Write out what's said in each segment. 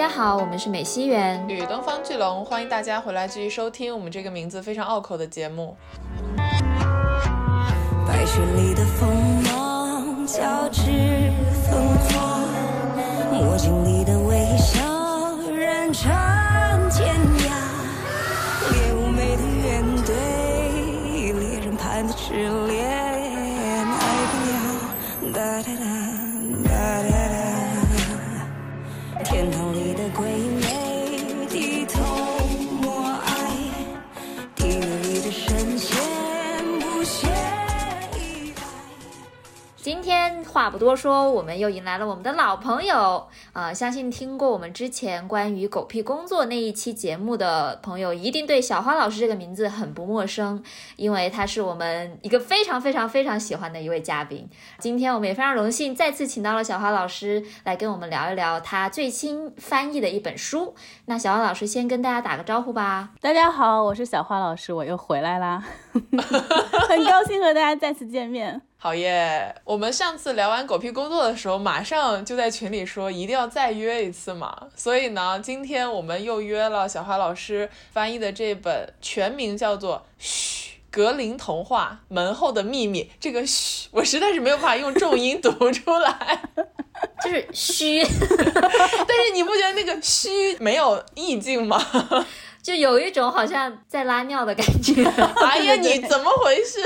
家好，我们是美西园与东方巨龙，欢迎大家回来继续收听我们这个名字非常拗口的节目。白雪里的锋芒交织墨镜里的微笑染成天涯。猎物美的原对，猎人盘的痴话不多说，我们又迎来了我们的老朋友啊、呃相信听过我们之前关于狗屁工作那一期节目的朋友，一定对小花老师这个名字很不陌生，因为他是我们一个非常非常非常喜欢的一位嘉宾。今天我们也非常荣幸再次请到了小花老师来跟我们聊一聊他最新翻译的一本书。那小花老师先跟大家打个招呼吧。大家好，我是小花老师，我又回来啦，很高兴和大家再次见面。好耶！我们上次聊完狗屁工作的时候，马上就在群里说一定要再约一次嘛。所以呢，今天我们又约了小花老师翻译的这本，全名叫做《嘘格林童话门后的秘密》。这个“嘘”，我实在是没有办法用重音读出来。就是虚，但是你不觉得那个“嘘”没有意境吗？就有一种好像在拉尿的感觉。哎呀，你怎么回事？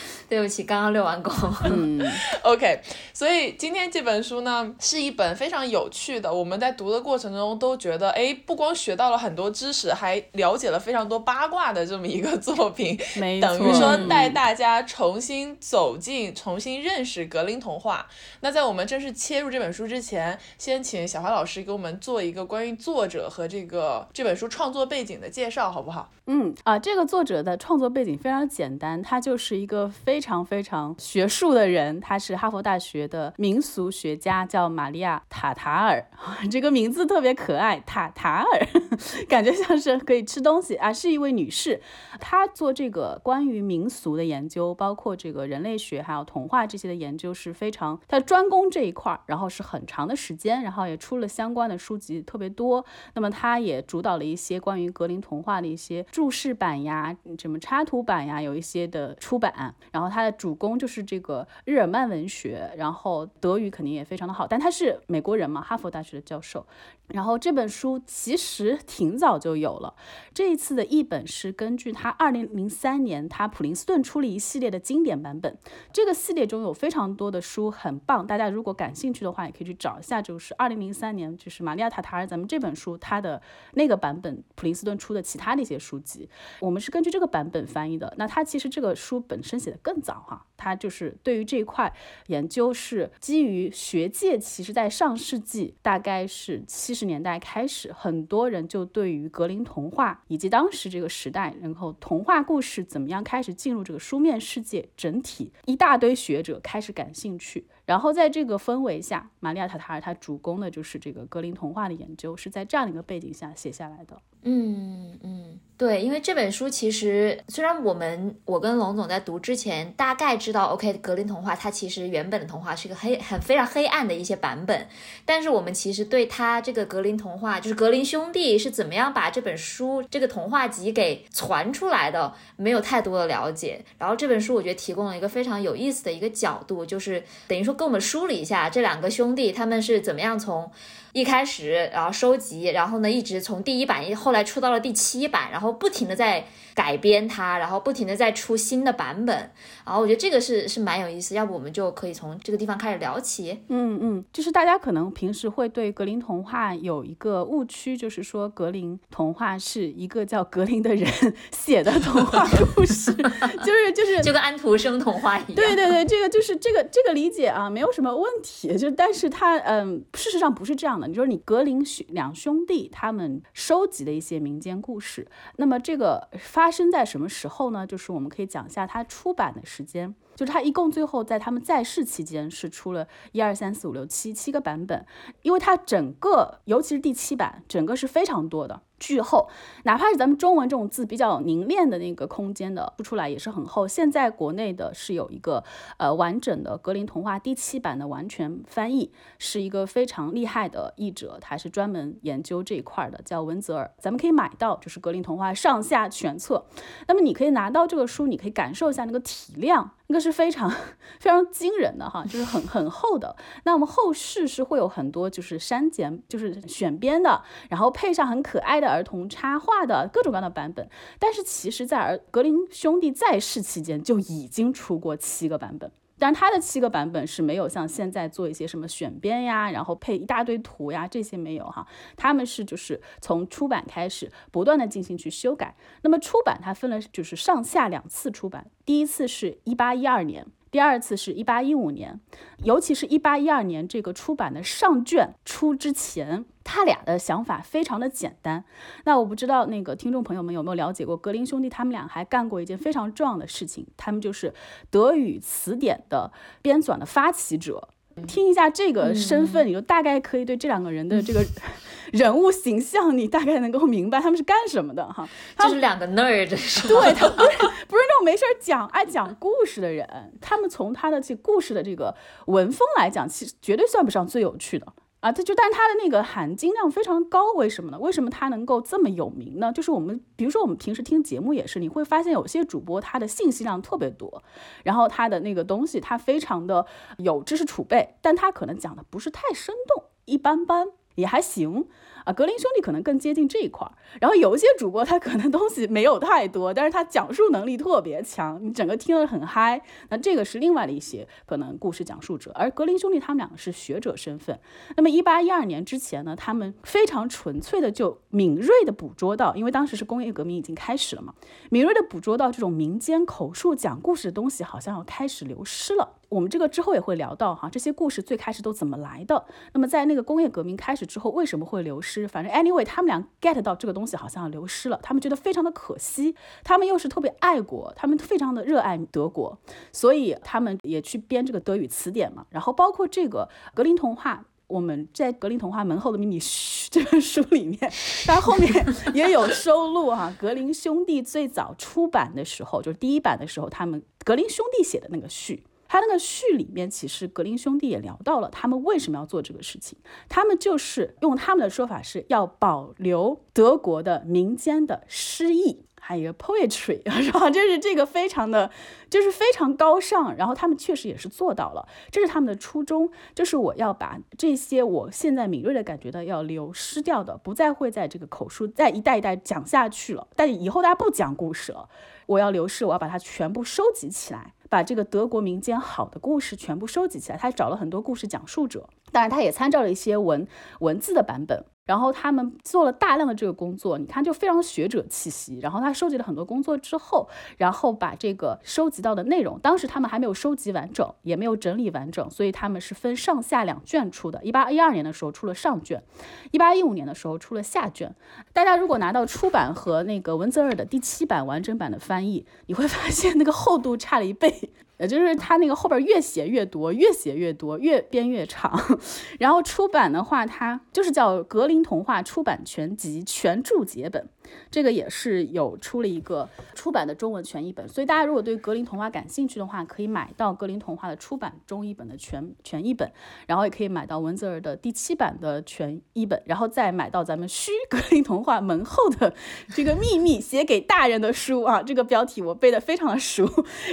对不起，刚刚遛完狗。嗯，OK，所以今天这本书呢，是一本非常有趣的。我们在读的过程中都觉得，哎，不光学到了很多知识，还了解了非常多八卦的这么一个作品。没错，等于说嗯带大家重新走进、重新认识格林童话。那在我们正式切入这本书之前，先请小花老师给我们做一个关于作者和这个这本书创作背景的介绍，好不好？嗯啊，这个作者的创作背景非常简单，他就是一个非常非常学术的人，他是哈佛大学的民俗学家，叫玛利亚·塔塔尔，这个名字特别可爱，塔塔尔，感觉像是可以吃东西啊，是一位女士。她做这个关于民俗的研究，包括这个人类学还有童话这些的研究是非常，她专攻这一块儿，然后是很长的时间，然后也出了相关的书籍特别多。那么他也主导了一些关于格林童话的一些注释版呀、什么插图版呀，有一些的出版。然后他的主攻就是这个日耳曼文学，然后德语肯定也非常的好，但他是美国人嘛，哈佛大学的教授。然后这本书其实 挺早就有了，这一次的译本是根据他二零零三年他普林斯顿出了一系列的经典版本。这个系列中有非常多的书，很棒，大家如果感兴趣的话，也可以去找一下。就是二零零三年，就是玛利亚塔塔尔咱们这本书它的那个版本，普林斯顿出的其他的一些书籍，我们是根据这个版本翻译的。那它其实这个书本身写的更早哈，它就是对于这一块研究是基于学界，其实在上世纪大概是七十年代开始，很多人就对于格林童话以及当时这个时代，然后童话故事怎么样开始进入这个书面世界，整体一大堆学者开始感兴趣。然后在这个氛围下，玛利亚塔塔尔她主攻的就是这个格林童话的研究，是在这样的一个背景下写下来的。嗯嗯，对，因为这本书其实虽然我们我跟龙总在读之前大概知道，OK，格林童话它其实原本的童话是一个黑很非常黑暗的一些版本，但是我们其实对它这个格林童话，就是格林兄弟是怎么样把这本书这个童话集给传出来的，没有太多的了解。然后这本书我觉得提供了一个非常有意思的一个角度，就是等于说跟我们梳理一下这两个兄弟他们是怎么样从。一开始，然后收集，然后呢，一直从第一版，后来出到了第七版，然后不停的在改编它，然后不停的在出新的版本，然后我觉得这个是是蛮有意思，要不我们就可以从这个地方开始聊起。嗯嗯，就是大家可能平时会对格林童话有一个误区，就是说格林童话是一个叫格林的人写的童话故事，就是就是 就跟安徒生童话一样。对对对，这个就是这个这个理解啊，没有什么问题。就但是他嗯，事实上不是这样的。你说你格林兄两兄弟他们收集的一些民间故事，那么这个发发生在什么时候呢？就是我们可以讲一下它出版的时间。就是它一共最后在他们在世期间是出了一二三四五六七七个版本，因为它整个尤其是第七版，整个是非常多的。巨厚，哪怕是咱们中文这种字比较凝练的那个空间的不出来也是很厚。现在国内的是有一个呃完整的格林童话第七版的完全翻译，是一个非常厉害的译者，他是专门研究这一块的，叫文泽尔。咱们可以买到，就是格林童话上下全册。那么你可以拿到这个书，你可以感受一下那个体量。这个是非常 非常惊人的哈，就是很很厚的。那我们后世是会有很多就是删减，就是选编的，然后配上很可爱的儿童插画的各种各样的版本。但是其实，在儿格林兄弟在世期间就已经出过七个版本。但它的七个版本是没有像现在做一些什么选编呀，然后配一大堆图呀，这些没有哈。他们是就是从出版开始不断的进行去修改。那么出版它分了就是上下两次出版，第一次是一八一二年。第二次是一八一五年，尤其是一八一二年这个出版的上卷出之前，他俩的想法非常的简单。那我不知道那个听众朋友们有没有了解过，格林兄弟他们俩还干过一件非常重要的事情，他们就是德语词典的编纂的发起者。听一下这个身份，你就大概可以对这两个人的这个 人物形象，你大概能够明白他们是干什么的哈。就是两个 nerd，对他不是不是那种没事儿讲爱讲故事的人。他们从他的这故事的这个文风来讲，其实绝对算不上最有趣的。啊，他就，但是他的那个含金量非常高，为什么呢？为什么他能够这么有名呢？就是我们，比如说我们平时听节目也是，你会发现有些主播他的信息量特别多，然后他的那个东西他非常的有知识储备，但他可能讲的不是太生动，一般般。也还行啊，格林兄弟可能更接近这一块儿。然后有一些主播他可能东西没有太多，但是他讲述能力特别强，你整个听得很嗨。那这个是另外的一些可能故事讲述者。而格林兄弟他们两个是学者身份。那么一八一二年之前呢，他们非常纯粹的就敏锐的捕捉到，因为当时是工业革命已经开始了嘛，敏锐的捕捉到这种民间口述讲故事的东西好像要开始流失了。我们这个之后也会聊到哈，这些故事最开始都怎么来的。那么在那个工业革命开始之后，为什么会流失？是反正 anyway，他们俩 get 到这个东西好像流失了，他们觉得非常的可惜。他们又是特别爱国，他们非常的热爱德国，所以他们也去编这个德语词典嘛。然后包括这个格林童话，我们在《格林童话门后的秘密》这本书里面，它后面也有收录哈。格林兄弟最早出版的时候，就是第一版的时候，他们格林兄弟写的那个序。他那个序里面，其实格林兄弟也聊到了他们为什么要做这个事情。他们就是用他们的说法是要保留德国的民间的诗意，还有一个 poetry，是吧？就是这个非常的，就是非常高尚。然后他们确实也是做到了，这是他们的初衷，就是我要把这些我现在敏锐的感觉到要流失掉的，不再会在这个口述再一代一代讲下去了。但以后大家不讲故事了，我要流失，我要把它全部收集起来。把这个德国民间好的故事全部收集起来，他找了很多故事讲述者，当然他也参照了一些文文字的版本。然后他们做了大量的这个工作，你看就非常学者气息。然后他收集了很多工作之后，然后把这个收集到的内容，当时他们还没有收集完整，也没有整理完整，所以他们是分上下两卷出的。一八一二年的时候出了上卷，一八一五年的时候出了下卷。大家如果拿到出版和那个文泽尔的第七版完整版的翻译，你会发现那个厚度差了一倍。也就是他那个后边越写越多，越写越多，越编越长。然后出版的话，它就是叫《格林童话出版全集全注解本》。这个也是有出了一个出版的中文全译本，所以大家如果对格林童话感兴趣的话，可以买到格林童话的出版中译本的全全译本，然后也可以买到文泽尔的第七版的全译本，然后再买到咱们虚 格林童话门后的这个秘密写给大人的书啊，这个标题我背的非常的熟，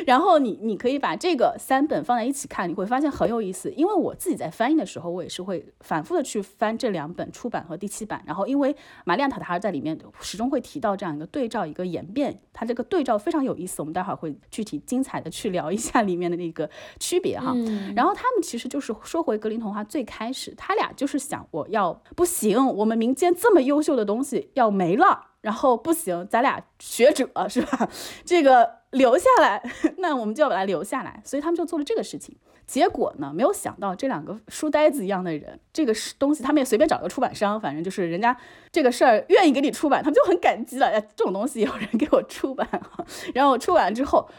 然后你你可以把这个三本放在一起看，你会发现很有意思，因为我自己在翻译的时候，我也是会反复的去翻这两本出版和第七版，然后因为玛丽亚塔塔尔在里面是终。会提到这样一个对照，一个演变，它这个对照非常有意思，我们待会儿会具体精彩的去聊一下里面的那个区别哈。然后他们其实就是说回格林童话最开始，他俩就是想我要不行，我们民间这么优秀的东西要没了，然后不行，咱俩学者是吧？这个留下来，那我们就要把它留下来，所以他们就做了这个事情。结果呢？没有想到这两个书呆子一样的人，这个是东西，他们也随便找个出版商，反正就是人家这个事儿愿意给你出版，他们就很感激了。哎，这种东西有人给我出版，然后出版之后，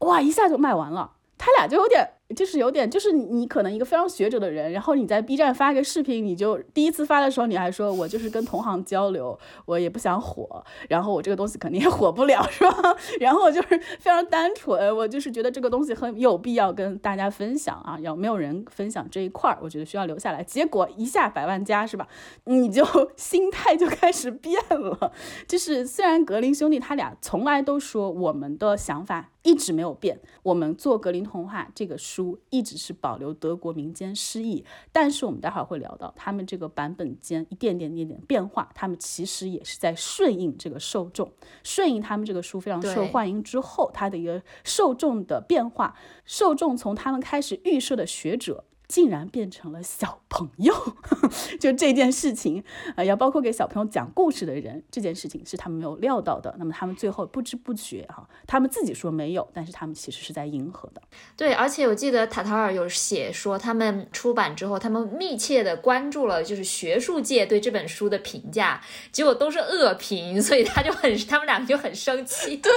哇，一下就卖完了。他俩就有点就是有点，就是你可能一个非常学者的人，然后你在 B 站发一个视频，你就第一次发的时候，你还说我就是跟同行交流，我也不想火，然后我这个东西肯定也火不了，是吧？然后就是非常单纯，我就是觉得这个东西很有必要跟大家分享啊，要没有人分享这一块儿，我觉得需要留下来。结果一下百万加，是吧？你就 心态就开始变了。就是虽然格林兄弟他俩从来都说我们的想法。一直没有变。我们做《格林童话》这个书，一直是保留德国民间诗意，但是我们待会儿会聊到，他们这个版本间一点点、点点变化，他们其实也是在顺应这个受众，顺应他们这个书非常受欢迎之后，它的一个受众的变化，受众从他们开始预设的学者。竟然变成了小朋友，就这件事情，呃，要包括给小朋友讲故事的人，这件事情是他们没有料到的。那么他们最后不知不觉，哈，他们自己说没有，但是他们其实是在迎合的。对，而且我记得塔塔尔有写说，他们出版之后，他们密切的关注了就是学术界对这本书的评价，结果都是恶评，所以他就很，他们两个就很生气。对。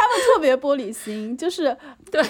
他们特别玻璃心，就是对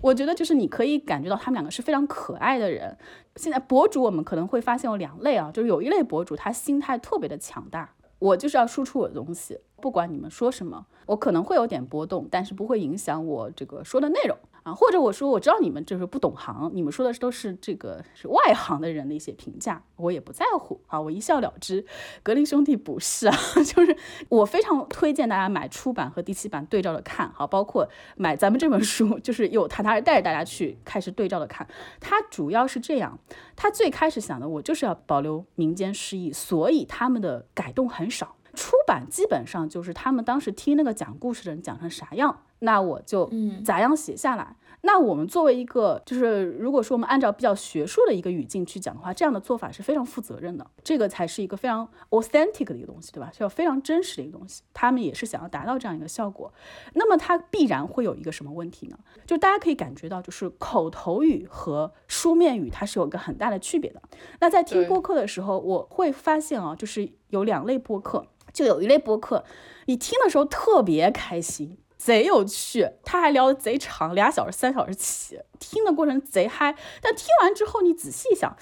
我觉得就是你可以感觉到他们两个是非常可爱的人。现在博主我们可能会发现有两类啊，就是有一类博主他心态特别的强大，我就是要输出我的东西，不管你们说什么，我可能会有点波动，但是不会影响我这个说的内容。啊，或者我说我知道你们就是不懂行，你们说的都是这个是外行的人的一些评价，我也不在乎啊，我一笑了之。格林兄弟不是啊，就是我非常推荐大家买出版和第七版对照着看，好，包括买咱们这本书，就是有他他带着大家去开始对照的看。他主要是这样，他最开始想的我就是要保留民间诗意，所以他们的改动很少。出版基本上就是他们当时听那个讲故事的人讲成啥样。那我就咋样写下来？那我们作为一个，就是如果说我们按照比较学术的一个语境去讲的话，这样的做法是非常负责任的。这个才是一个非常 authentic 的一个东西，对吧？需要非常真实的一个东西。他们也是想要达到这样一个效果。那么它必然会有一个什么问题呢？就大家可以感觉到，就是口头语和书面语它是有一个很大的区别的。那在听播客的时候，我会发现啊，就是有两类播客，就有一类播客，你听的时候特别开心。贼有趣，他还聊的贼长，俩小时、三小时起，听的过程贼嗨。但听完之后，你仔细想，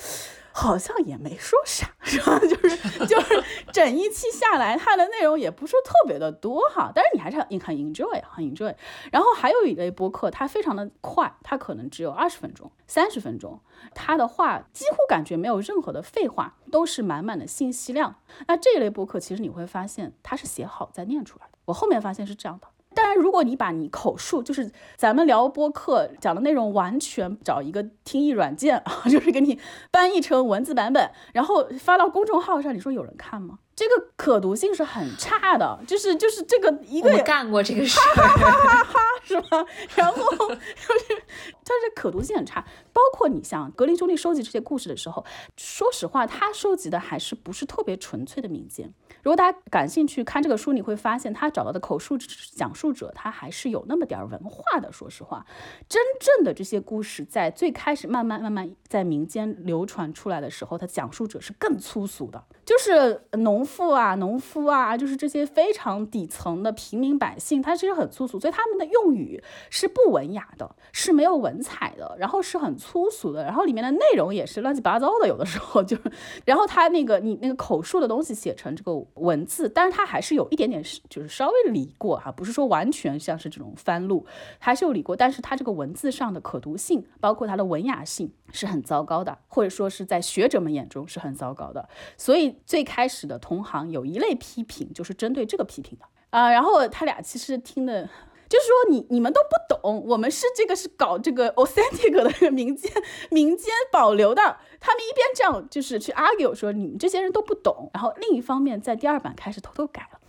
好像也没说啥，是吧？就是就是整一期下来，它的内容也不是特别的多哈。但是你还是很 enjoy，很 enjoy。然后还有一类播客，它非常的快，它可能只有二十分钟、三十分钟，它的话几乎感觉没有任何的废话，都是满满的信息量。那这一类播客，其实你会发现，它是写好再念出来的。我后面发现是这样的。当然，如果你把你口述，就是咱们聊播客讲的内容，完全找一个听译软件啊，就是给你翻译成文字版本，然后发到公众号上，你说有人看吗？这个可读性是很差的，就是就是这个一个干过这个事，哈哈哈哈哈 是吧？然后就是 它是可读性很差，包括你像格林兄弟收集这些故事的时候，说实话，他收集的还是不是特别纯粹的民间。如果大家感兴趣看这个书，你会发现他找到的口述讲述者，他还是有那么点儿文化的。说实话，真正的这些故事在最开始慢慢慢慢在民间流传出来的时候，他讲述者是更粗俗的，就是农。富啊，农夫啊，就是这些非常底层的平民百姓，他其实很粗俗，所以他们的用语是不文雅的，是没有文采的，然后是很粗俗的，然后里面的内容也是乱七八糟的，有的时候就，然后他那个你那个口述的东西写成这个文字，但是他还是有一点点是就是稍微理过哈，不是说完全像是这种翻录，还是有理过，但是他这个文字上的可读性，包括它的文雅性是很糟糕的，或者说是在学者们眼中是很糟糕的，所以最开始的同行有一类批评，就是针对这个批评的啊。然后他俩其实听的，就是说你你们都不懂，我们是这个是搞这个 authentic 的民间民间保留的。他们一边这样就是去 argue 说你们这些人都不懂，然后另一方面在第二版开始偷偷改了。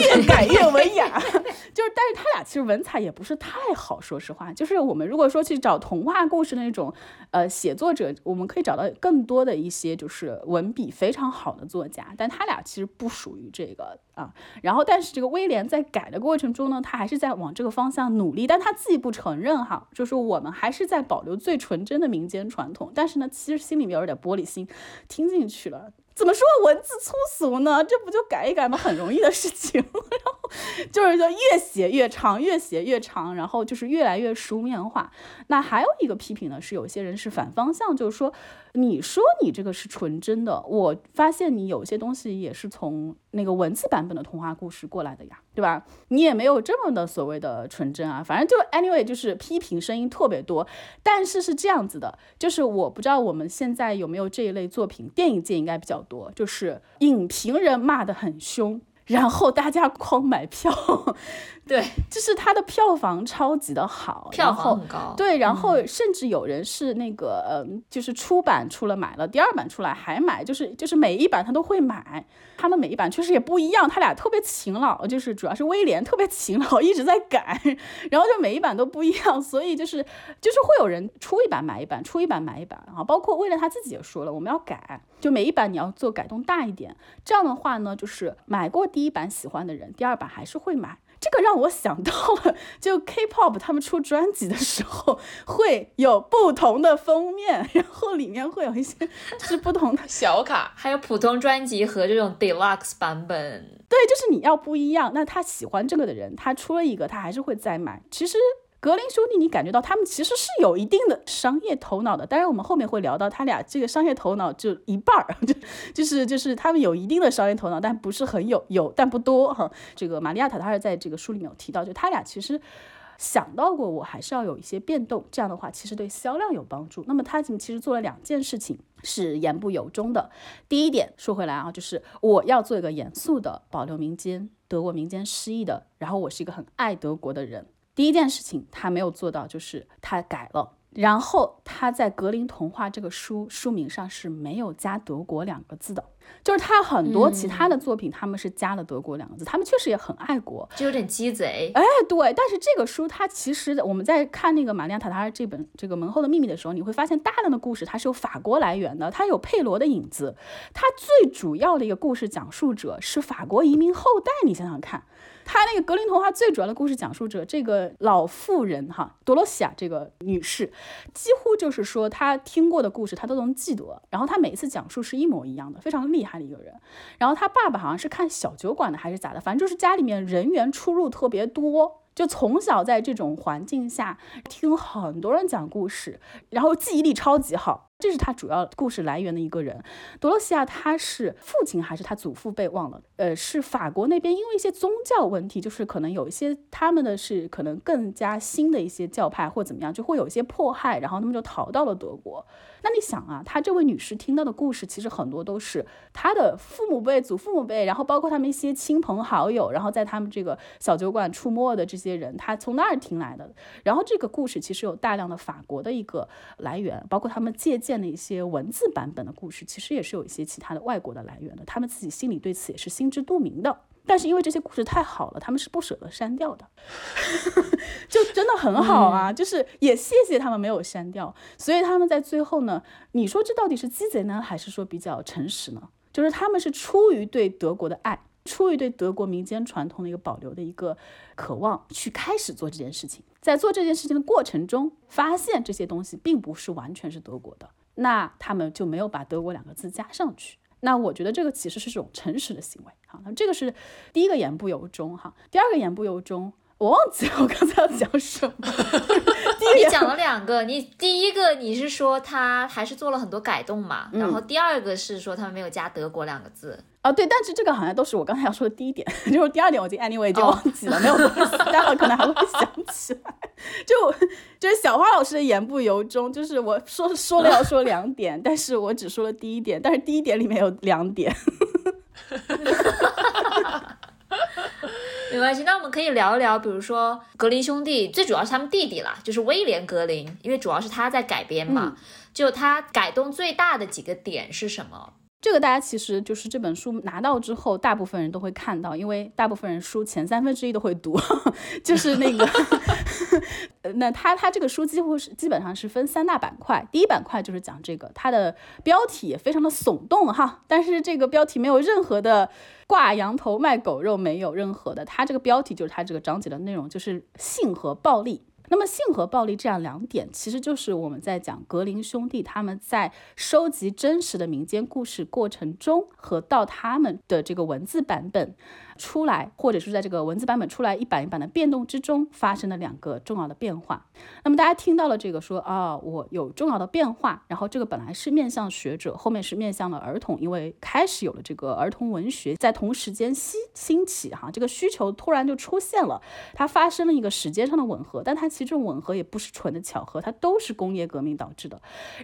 越改越文雅，就是，但是他俩其实文采也不是太好，说实话。就是我们如果说去找童话故事的那种，呃，写作者，我们可以找到更多的一些就是文笔非常好的作家，但他俩其实不属于这个啊。然后，但是这个威廉在改的过程中呢，他还是在往这个方向努力，但他自己不承认哈，就是我们还是在保留最纯真的民间传统，但是呢，其实心里面有点玻璃心，听进去了。怎么说文字粗俗呢？这不就改一改吗？很很容易的事情。然后就是说越写越长，越写越长，然后就是越来越书面化。那还有一个批评呢，是有些人是反方向，就是说，你说你这个是纯真的，我发现你有些东西也是从那个文字版本的童话故事过来的呀，对吧？你也没有这么的所谓的纯真啊。反正就 anyway，就是批评声音特别多。但是是这样子的，就是我不知道我们现在有没有这一类作品，电影界应该比较多，就是影评人骂得很凶。然后大家 狂买票，对，就是它的票房超级的好，票房很高。对，然后甚至有人是那个，嗯，就是出版出了买了，第二版出来还买，就是就是每一版他都会买。他们每一版确实也不一样，他俩特别勤劳，就是主要是威廉特别勤劳，一直在改，然后就每一版都不一样，所以就是就是会有人出一版买一版，出一版买一版啊。包括威廉他自己也说了，我们要改，就每一版你要做改动大一点，这样的话呢，就是买过第一版喜欢的人，第二版还是会买。这个让我想到了，就 K-pop 他们出专辑的时候会有不同的封面，然后里面会有一些就是不同的 小卡，还有普通专辑和这种 deluxe 版本。对，就是你要不一样，那他喜欢这个的人，他出了一个，他还是会再买。其实。格林兄弟，你感觉到他们其实是有一定的商业头脑的。当然，我们后面会聊到他俩这个商业头脑就一半儿，就就是就是他们有一定的商业头脑，但不是很有，有但不多哈。这个玛利亚塔塔尔在这个书里面有提到，就他俩其实想到过，我还是要有一些变动，这样的话其实对销量有帮助。那么他其实做了两件事情是言不由衷的。第一点说回来啊，就是我要做一个严肃的保留民间德国民间诗意的，然后我是一个很爱德国的人。第一件事情他没有做到，就是他改了，然后他在《格林童话》这个书书名上是没有加德国两个字的，就是他很多其他的作品他们是加了德国两个字，他们确实也很爱国，就有点鸡贼。哎，对，但是这个书它其实我们在看那个玛利亚塔塔尔这本这个门后的秘密的时候，你会发现大量的故事它是有法国来源的，它有佩罗的影子，它最主要的一个故事讲述者是法国移民后代，你想想看。他那个格林童话最主要的故事讲述者，这个老妇人哈，多罗西亚这个女士，几乎就是说她听过的故事，她都能记得。然后她每一次讲述是一模一样的，非常厉害的一个人。然后他爸爸好像是看小酒馆的还是咋的，反正就是家里面人员出入特别多。就从小在这种环境下听很多人讲故事，然后记忆力超级好，这是他主要故事来源的一个人。多罗西亚他是父亲还是他祖父辈忘了？呃，是法国那边因为一些宗教问题，就是可能有一些他们的是可能更加新的一些教派或怎么样，就会有一些迫害，然后他们就逃到了德国。那你想啊，他这位女士听到的故事，其实很多都是她的父母辈、祖父母辈，然后包括他们一些亲朋好友，然后在他们这个小酒馆出没的这些人，她从那儿听来的。然后这个故事其实有大量的法国的一个来源，包括他们借鉴的一些文字版本的故事，其实也是有一些其他的外国的来源的。他们自己心里对此也是心知肚明的。但是因为这些故事太好了，他们是不舍得删掉的，就真的很好啊！就是也谢谢他们没有删掉，所以他们在最后呢，你说这到底是鸡贼呢，还是说比较诚实呢？就是他们是出于对德国的爱，出于对德国民间传统的一个保留的一个渴望，去开始做这件事情。在做这件事情的过程中，发现这些东西并不是完全是德国的，那他们就没有把德国两个字加上去。那我觉得这个其实是种诚实的行为，好，那这个是第一个言不由衷哈。第二个言不由衷，我忘记了 我刚才要讲什么。你讲了两个，你第一个你是说他还是做了很多改动嘛？然后第二个是说他们没有加德国两个字。啊，对，但是这个好像都是我刚才要说的第一点，就是第二点我已经 anyway 就忘记了，没有关系，待会可能还会想起来。就就是小花老师的言不由衷，就是我说说了要说两点，但是我只说了第一点，但是第一点里面有两点。没关系，那我们可以聊一聊，比如说格林兄弟，最主要是他们弟弟啦，就是威廉格林，因为主要是他在改编嘛，就他改动最大的几个点是什么？这个大家其实就是这本书拿到之后，大部分人都会看到，因为大部分人书前三分之一都会读，就是那个，那他他这个书几乎是基本上是分三大板块，第一板块就是讲这个，它的标题也非常的耸动哈，但是这个标题没有任何的挂羊头卖狗肉，没有任何的，它这个标题就是它这个章节的内容，就是性和暴力。那么性和暴力这样两点，其实就是我们在讲格林兄弟他们在收集真实的民间故事过程中，和到他们的这个文字版本。出来，或者是在这个文字版本出来一版一版的变动之中，发生了两个重要的变化。那么大家听到了这个说啊，我有重要的变化，然后这个本来是面向学者，后面是面向了儿童，因为开始有了这个儿童文学在同时间兴兴起哈，这个需求突然就出现了，它发生了一个时间上的吻合，但它其实这种吻合也不是纯的巧合，它都是工业革命导致的。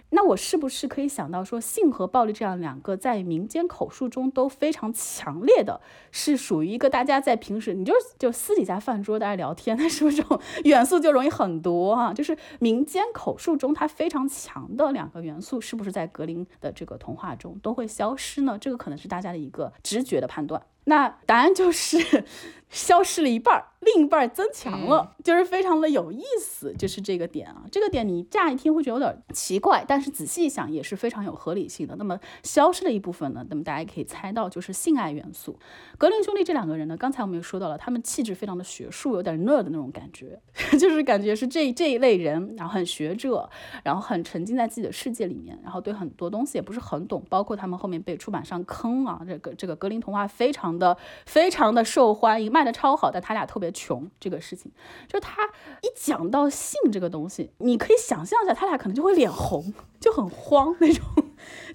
那我是不是可以想到说，性和暴力这样两个在民间口述中都非常强烈的，是属于。一个大家在平时，你就就私底下饭桌大家聊天，那是不是这种元素就容易很多啊？就是民间口述中它非常强的两个元素，是不是在格林的这个童话中都会消失呢？这个可能是大家的一个直觉的判断。那答案就是 消失了一半儿。另一半增强了，就是非常的有意思，就是这个点啊，这个点你乍一听会觉得有点奇怪，但是仔细一想也是非常有合理性的。那么消失的一部分呢，那么大家可以猜到就是性爱元素。格林兄弟这两个人呢，刚才我们也说到了，他们气质非常的学术，有点 nerd 的那种感觉，就是感觉是这这一类人，然后很学者，然后很沉浸在自己的世界里面，然后对很多东西也不是很懂，包括他们后面被出版商坑啊，这个这个格林童话非常的非常的受欢迎，卖的超好，但他俩特别。穷这个事情，就他一讲到性这个东西，你可以想象一下，他俩可能就会脸红，就很慌那种，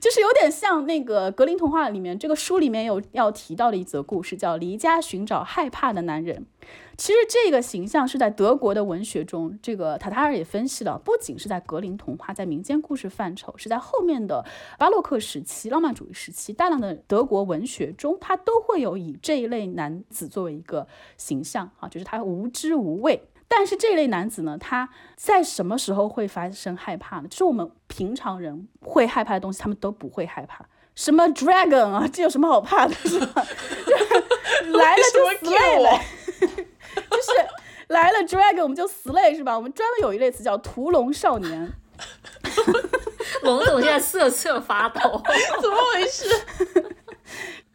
就是有点像那个格林童话里面这个书里面有要提到的一则故事，叫《离家寻找害怕的男人》。其实这个形象是在德国的文学中，这个塔塔尔也分析了，不仅是在格林童话，在民间故事范畴，是在后面的巴洛克时期、浪漫主义时期，大量的德国文学中，它都会有以这一类男子作为一个形象啊，就是他无知无畏。但是这类男子呢，他在什么时候会发生害怕呢？就是我们平常人会害怕的东西，他们都不会害怕。什么 dragon 啊，这有什么好怕的？是吧？来了就死了。就是来了 dragon 我们就死累是吧？我们专门有一类词叫屠龙少年。龙总现在瑟瑟发抖，怎么回事？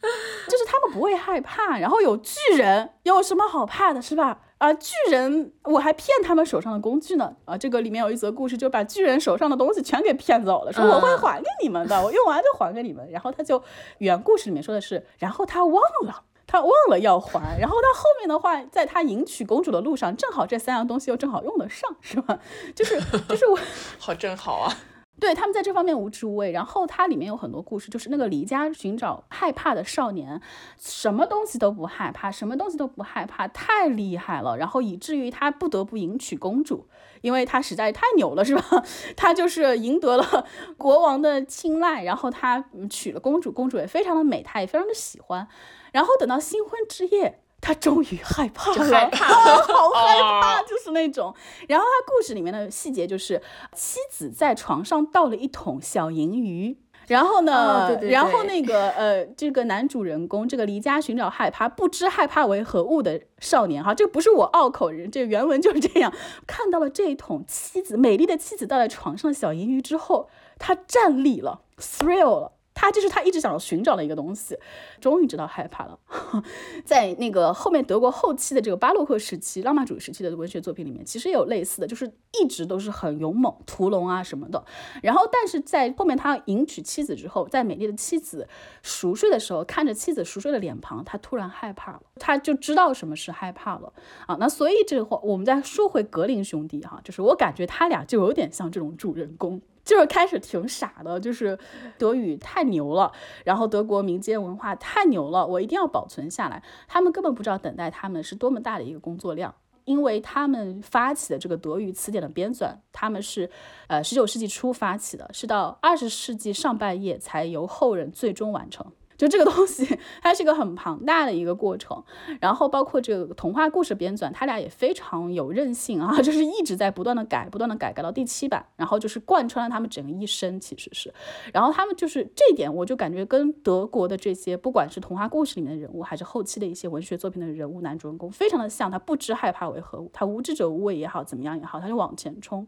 就是他们不会害怕，然后有巨人，有什么好怕的，是吧？啊，巨人我还骗他们手上的工具呢。啊，这个里面有一则故事，就把巨人手上的东西全给骗走了，说我会还给你们的，我用完就还给你们。然后他就原故事里面说的是，然后他忘了。他忘了要还，然后到后面的话，在他迎娶公主的路上，正好这三样东西又正好用得上，是吧？就是就是我，好正好啊。对他们在这方面无知无畏，然后它里面有很多故事，就是那个离家寻找害怕的少年，什么东西都不害怕，什么东西都不害怕，太厉害了，然后以至于他不得不迎娶公主，因为他实在太牛了，是吧？他就是赢得了 国王的青睐，然后他娶了公主，公主也非常的美，他也非常的喜欢。然后等到新婚之夜，他终于害怕了，害怕，好害怕，就是那种。然后他故事里面的细节就是，妻子在床上倒了一桶小银鱼，然后呢，然后那个呃，这个男主人公，这个离家寻找害怕、不知害怕为何物的少年，哈，这不是我拗口人，这原文就是这样。看到了这一桶妻子美丽的妻子倒在床上的小银鱼之后，他站立了，thrill 了。他就是他一直想要寻找的一个东西，终于知道害怕了。在那个后面德国后期的这个巴洛克时期、浪漫主义时期的文学作品里面，其实也有类似的，就是一直都是很勇猛、屠龙啊什么的。然后，但是在后面他迎娶妻子之后，在美丽的妻子熟睡的时候，看着妻子熟睡的脸庞，他突然害怕了，他就知道什么是害怕了啊。那所以这话，我们再说回格林兄弟哈，就是我感觉他俩就有点像这种主人公。就是开始挺傻的，就是德语太牛了，然后德国民间文化太牛了，我一定要保存下来。他们根本不知道等待他们是多么大的一个工作量，因为他们发起的这个德语词典的编纂，他们是呃十九世纪初发起的，是到二十世纪上半叶才由后人最终完成。就这个东西，它是一个很庞大的一个过程，然后包括这个童话故事编纂，他俩也非常有韧性啊，就是一直在不断的改，不断的改，改到第七版，然后就是贯穿了他们整个一生，其实是，然后他们就是这一点，我就感觉跟德国的这些，不管是童话故事里面的人物，还是后期的一些文学作品的人物，男主人公，非常的像，他不知害怕为何物，他无知者无畏也好，怎么样也好，他就往前冲，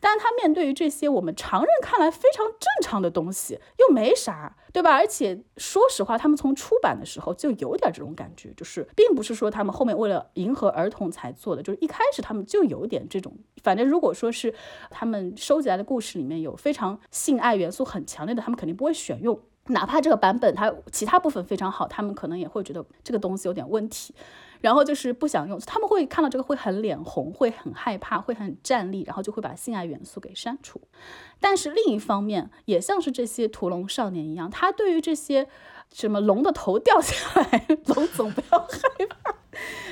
但是他面对于这些我们常人看来非常正常的东西，又没啥，对吧？而且说。实话，他们从出版的时候就有点这种感觉，就是并不是说他们后面为了迎合儿童才做的，就是一开始他们就有点这种。反正如果说是他们收集来的故事里面有非常性爱元素很强烈的，他们肯定不会选用。哪怕这个版本它其他部分非常好，他们可能也会觉得这个东西有点问题。然后就是不想用，他们会看到这个会很脸红，会很害怕，会很站立，然后就会把性爱元素给删除。但是另一方面，也像是这些屠龙少年一样，他对于这些什么龙的头掉下来，龙总不要害怕，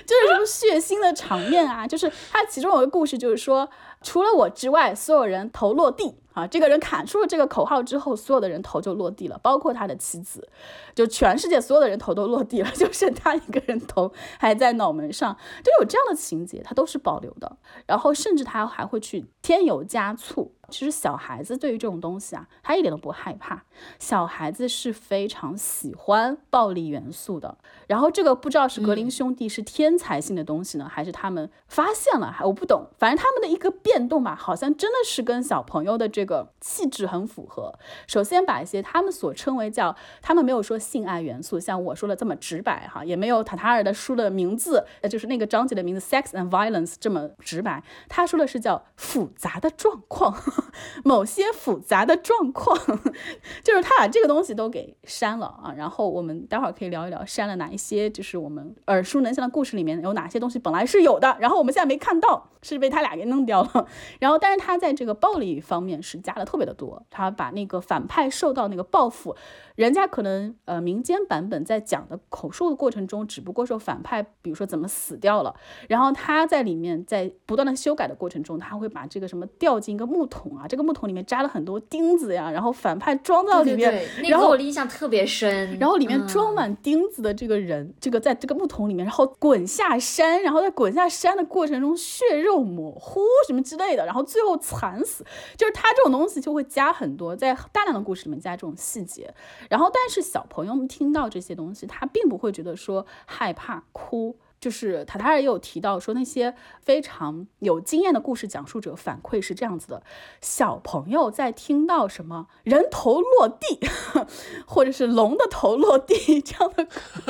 就是什么血腥的场面啊，就是他其中有个故事，就是说除了我之外，所有人头落地。啊，这个人喊出了这个口号之后，所有的人头就落地了，包括他的妻子，就全世界所有的人头都落地了，就剩他一个人头还在脑门上，就有这样的情节，他都是保留的。然后甚至他还会去添油加醋。其实小孩子对于这种东西啊，他一点都不害怕。小孩子是非常喜欢暴力元素的。然后这个不知道是格林兄弟是天才性的东西呢，还是他们发现了，我不懂。反正他们的一个变动吧，好像真的是跟小朋友的这个气质很符合。首先把一些他们所称为叫，他们没有说性爱元素，像我说的这么直白哈，也没有塔塔尔的书的名字，呃，就是那个章节的名字 Sex and Violence 这么直白。他说的是叫复杂的状况。某些复杂的状况，就是他把这个东西都给删了啊。然后我们待会儿可以聊一聊删了哪一些，就是我们耳熟能详的故事里面有哪些东西本来是有的，然后我们现在没看到，是被他俩给弄掉了。然后，但是他在这个暴力方面是加的特别的多，他把那个反派受到那个报复。人家可能呃民间版本在讲的口述的过程中，只不过说反派比如说怎么死掉了，然后他在里面在不断的修改的过程中，他会把这个什么掉进一个木桶啊，这个木桶里面扎了很多钉子呀，然后反派装到里面，然后我的印象特别深，然后里面装满钉子的这个人，这个在这个木桶里面，然后滚下山，然后在滚下山的过程中血肉模糊什么之类的，然后最后惨死，就是他这种东西就会加很多，在大量的故事里面加这种细节。然后，但是小朋友们听到这些东西，他并不会觉得说害怕、哭。就是塔塔尔也有提到说，那些非常有经验的故事讲述者反馈是这样子的：小朋友在听到什么人头落地，或者是龙的头落地 这样的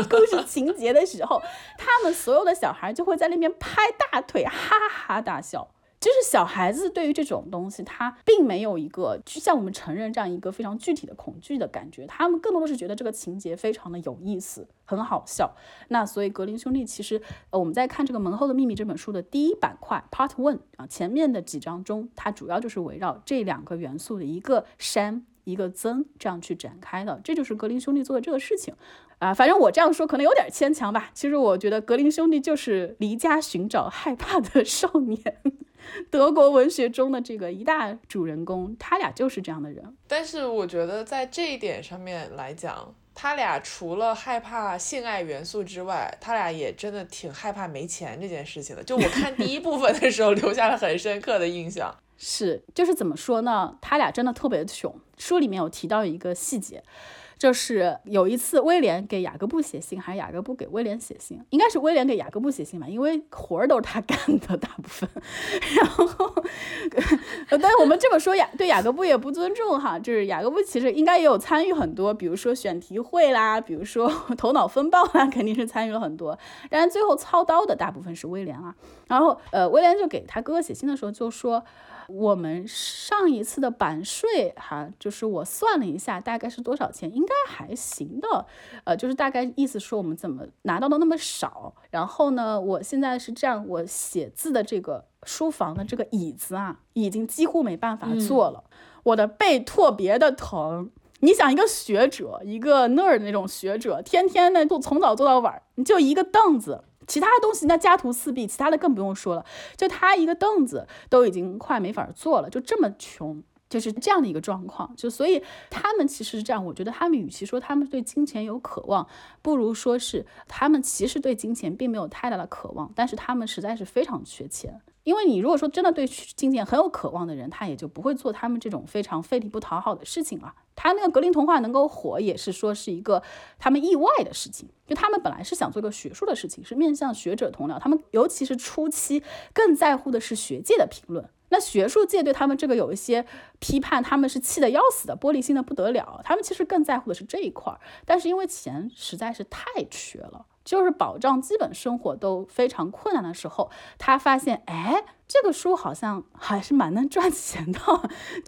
故事情节的时候，他们所有的小孩就会在那边拍大腿，哈哈大笑。就是小孩子对于这种东西，他并没有一个就像我们成人这样一个非常具体的恐惧的感觉，他们更多的是觉得这个情节非常的有意思，很好笑。那所以格林兄弟其实，呃，我们在看这个《门后的秘密》这本书的第一板块 Part One 啊，前面的几章中，它主要就是围绕这两个元素的一个删一个增这样去展开的，这就是格林兄弟做的这个事情。啊，反正我这样说可能有点牵强吧。其实我觉得格林兄弟就是离家寻找害怕的少年。德国文学中的这个一大主人公，他俩就是这样的人。但是我觉得在这一点上面来讲，他俩除了害怕性爱元素之外，他俩也真的挺害怕没钱这件事情的。就我看第一部分的时候，留下了很深刻的印象。是，就是怎么说呢？他俩真的特别穷。书里面有提到一个细节。就是有一次，威廉给雅各布写信，还是雅各布给威廉写信？应该是威廉给雅各布写信吧，因为活儿都是他干的大部分。然后，但我们这么说雅对雅各布也不尊重哈，就是雅各布其实应该也有参与很多，比如说选题会啦，比如说 头脑风暴啦，肯定是参与了很多。但是最后操刀的大部分是威廉啊。然后，呃，威廉就给他哥哥写信的时候就说。我们上一次的版税哈，就是我算了一下，大概是多少钱？应该还行的，呃，就是大概意思说我们怎么拿到的那么少？然后呢，我现在是这样，我写字的这个书房的这个椅子啊，已经几乎没办法坐了，我的背特别的疼。你想一个学者，一个 nerd 那种学者，天天呢就从早坐到晚，你就一个凳子。其他的东西那家徒四壁，其他的更不用说了。就他一个凳子都已经快没法坐了，就这么穷，就是这样的一个状况。就所以他们其实是这样，我觉得他们与其说他们对金钱有渴望，不如说是他们其实对金钱并没有太大的渴望，但是他们实在是非常缺钱。因为你如果说真的对金钱很有渴望的人，他也就不会做他们这种非常费力不讨好的事情了。他那个格林童话能够火，也是说是一个他们意外的事情。就他们本来是想做一个学术的事情，是面向学者同僚。他们尤其是初期更在乎的是学界的评论。那学术界对他们这个有一些批判，他们是气得要死的，玻璃心的不得了。他们其实更在乎的是这一块儿，但是因为钱实在是太缺了，就是保障基本生活都非常困难的时候，他发现，哎。这个书好像还是蛮能赚 钱的，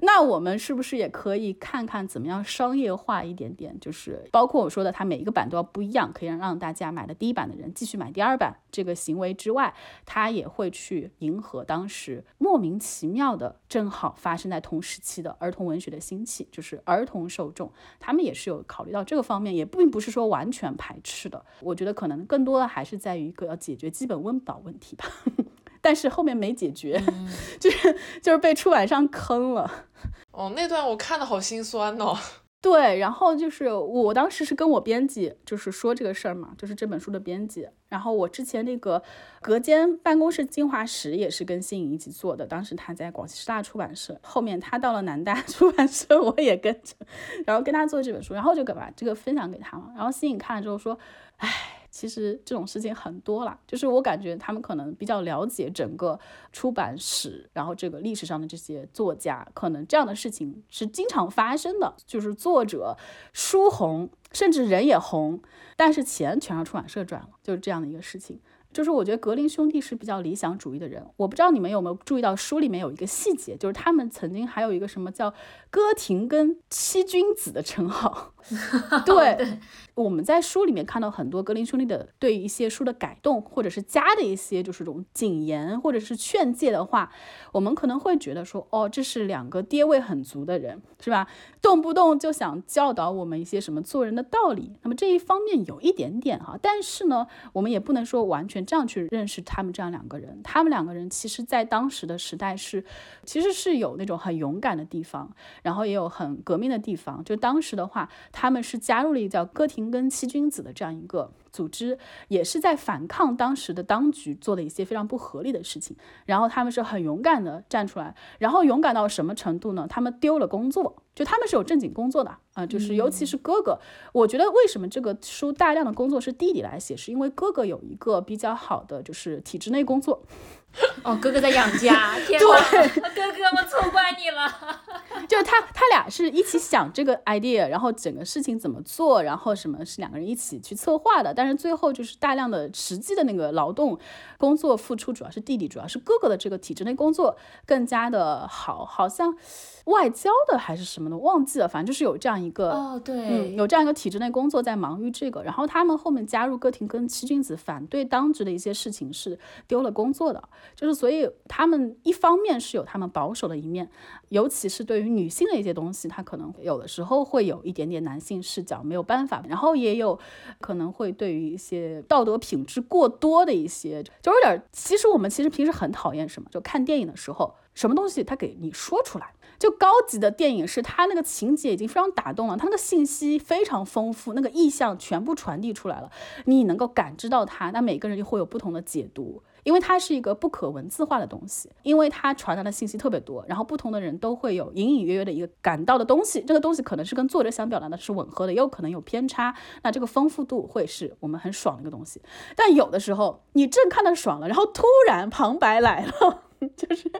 那我们是不是也可以看看怎么样商业化一点点？就是包括我说的，它每一个版都要不一样，可以让大家买了第一版的人继续买第二版这个行为之外，它也会去迎合当时莫名其妙的正好发生在同时期的儿童文学的兴起，就是儿童受众，他们也是有考虑到这个方面，也并不是说完全排斥的。我觉得可能更多的还是在于一个要解决基本温饱问题吧。但是后面没解决，就是就是被出版商坑了。哦，那段我看的好心酸哦。对，然后就是我当时是跟我编辑就是说这个事儿嘛，就是这本书的编辑。然后我之前那个隔间办公室精华室也是跟新颖一起做的，当时他在广西师大出版社，后面他到了南大出版社，我也跟着，然后跟他做这本书，然后就把这个分享给他嘛。然后新颖看了之后说，唉。其实这种事情很多啦，就是我感觉他们可能比较了解整个出版史，然后这个历史上的这些作家，可能这样的事情是经常发生的，就是作者书红，甚至人也红，但是钱全让出版社赚了，就是这样的一个事情。就是我觉得格林兄弟是比较理想主义的人，我不知道你们有没有注意到书里面有一个细节，就是他们曾经还有一个什么叫哥廷根七君子的称号。对，我们在书里面看到很多格林兄弟的对一些书的改动，或者是加的一些就是这种谨言或者是劝诫的话，我们可能会觉得说，哦，这是两个爹味很足的人，是吧？动不动就想教导我们一些什么做人的道理。那么这一方面有一点点哈，但是呢，我们也不能说完全这样去认识他们这样两个人。他们两个人其实在当时的时代是，其实是有那种很勇敢的地方，然后也有很革命的地方。就当时的话。他们是加入了一个叫哥廷根七君子的这样一个组织，也是在反抗当时的当局做的一些非常不合理的事情。然后他们是很勇敢的站出来，然后勇敢到什么程度呢？他们丢了工作，就他们是有正经工作的啊，就是尤其是哥哥。我觉得为什么这个书大量的工作是弟弟来写，是因为哥哥有一个比较好的就是体制内工作。哦，哥哥在养家，天哪，哥哥我错怪你了。就是他，他俩是一起想这个 idea，然后整个事情怎么做，然后什么是两个人一起去策划的。但是最后就是大量的实际的那个劳动工作付出，主要是弟弟，主要是哥哥的这个体制内工作更加的好，好像外交的还是什么的，忘记了。反正就是有这样一个哦，对，嗯，有这样一个体制内工作在忙于这个。然后他们后面加入歌廷跟七君子，反对当局的一些事情是丢了工作的。就是所以他们一方面是有他们保守的一面，尤其是对于女性的一些东西，他可能有的时候会有一点点男性视角，没有办法。然后也有可能会对于一些道德品质过多的一些，就有点。其实我们其实平时很讨厌什么，就看电影的时候，什么东西他给你说出来。就高级的电影是他那个情节已经非常打动了，他那个信息非常丰富，那个意象全部传递出来了，你能够感知到它。那每个人就会有不同的解读。因为它是一个不可文字化的东西，因为它传达的信息特别多，然后不同的人都会有隐隐约约的一个感到的东西，这个东西可能是跟作者想表达的是吻合的，也有可能有偏差，那这个丰富度会是我们很爽的一个东西。但有的时候你正看的爽了，然后突然旁白来了，就是。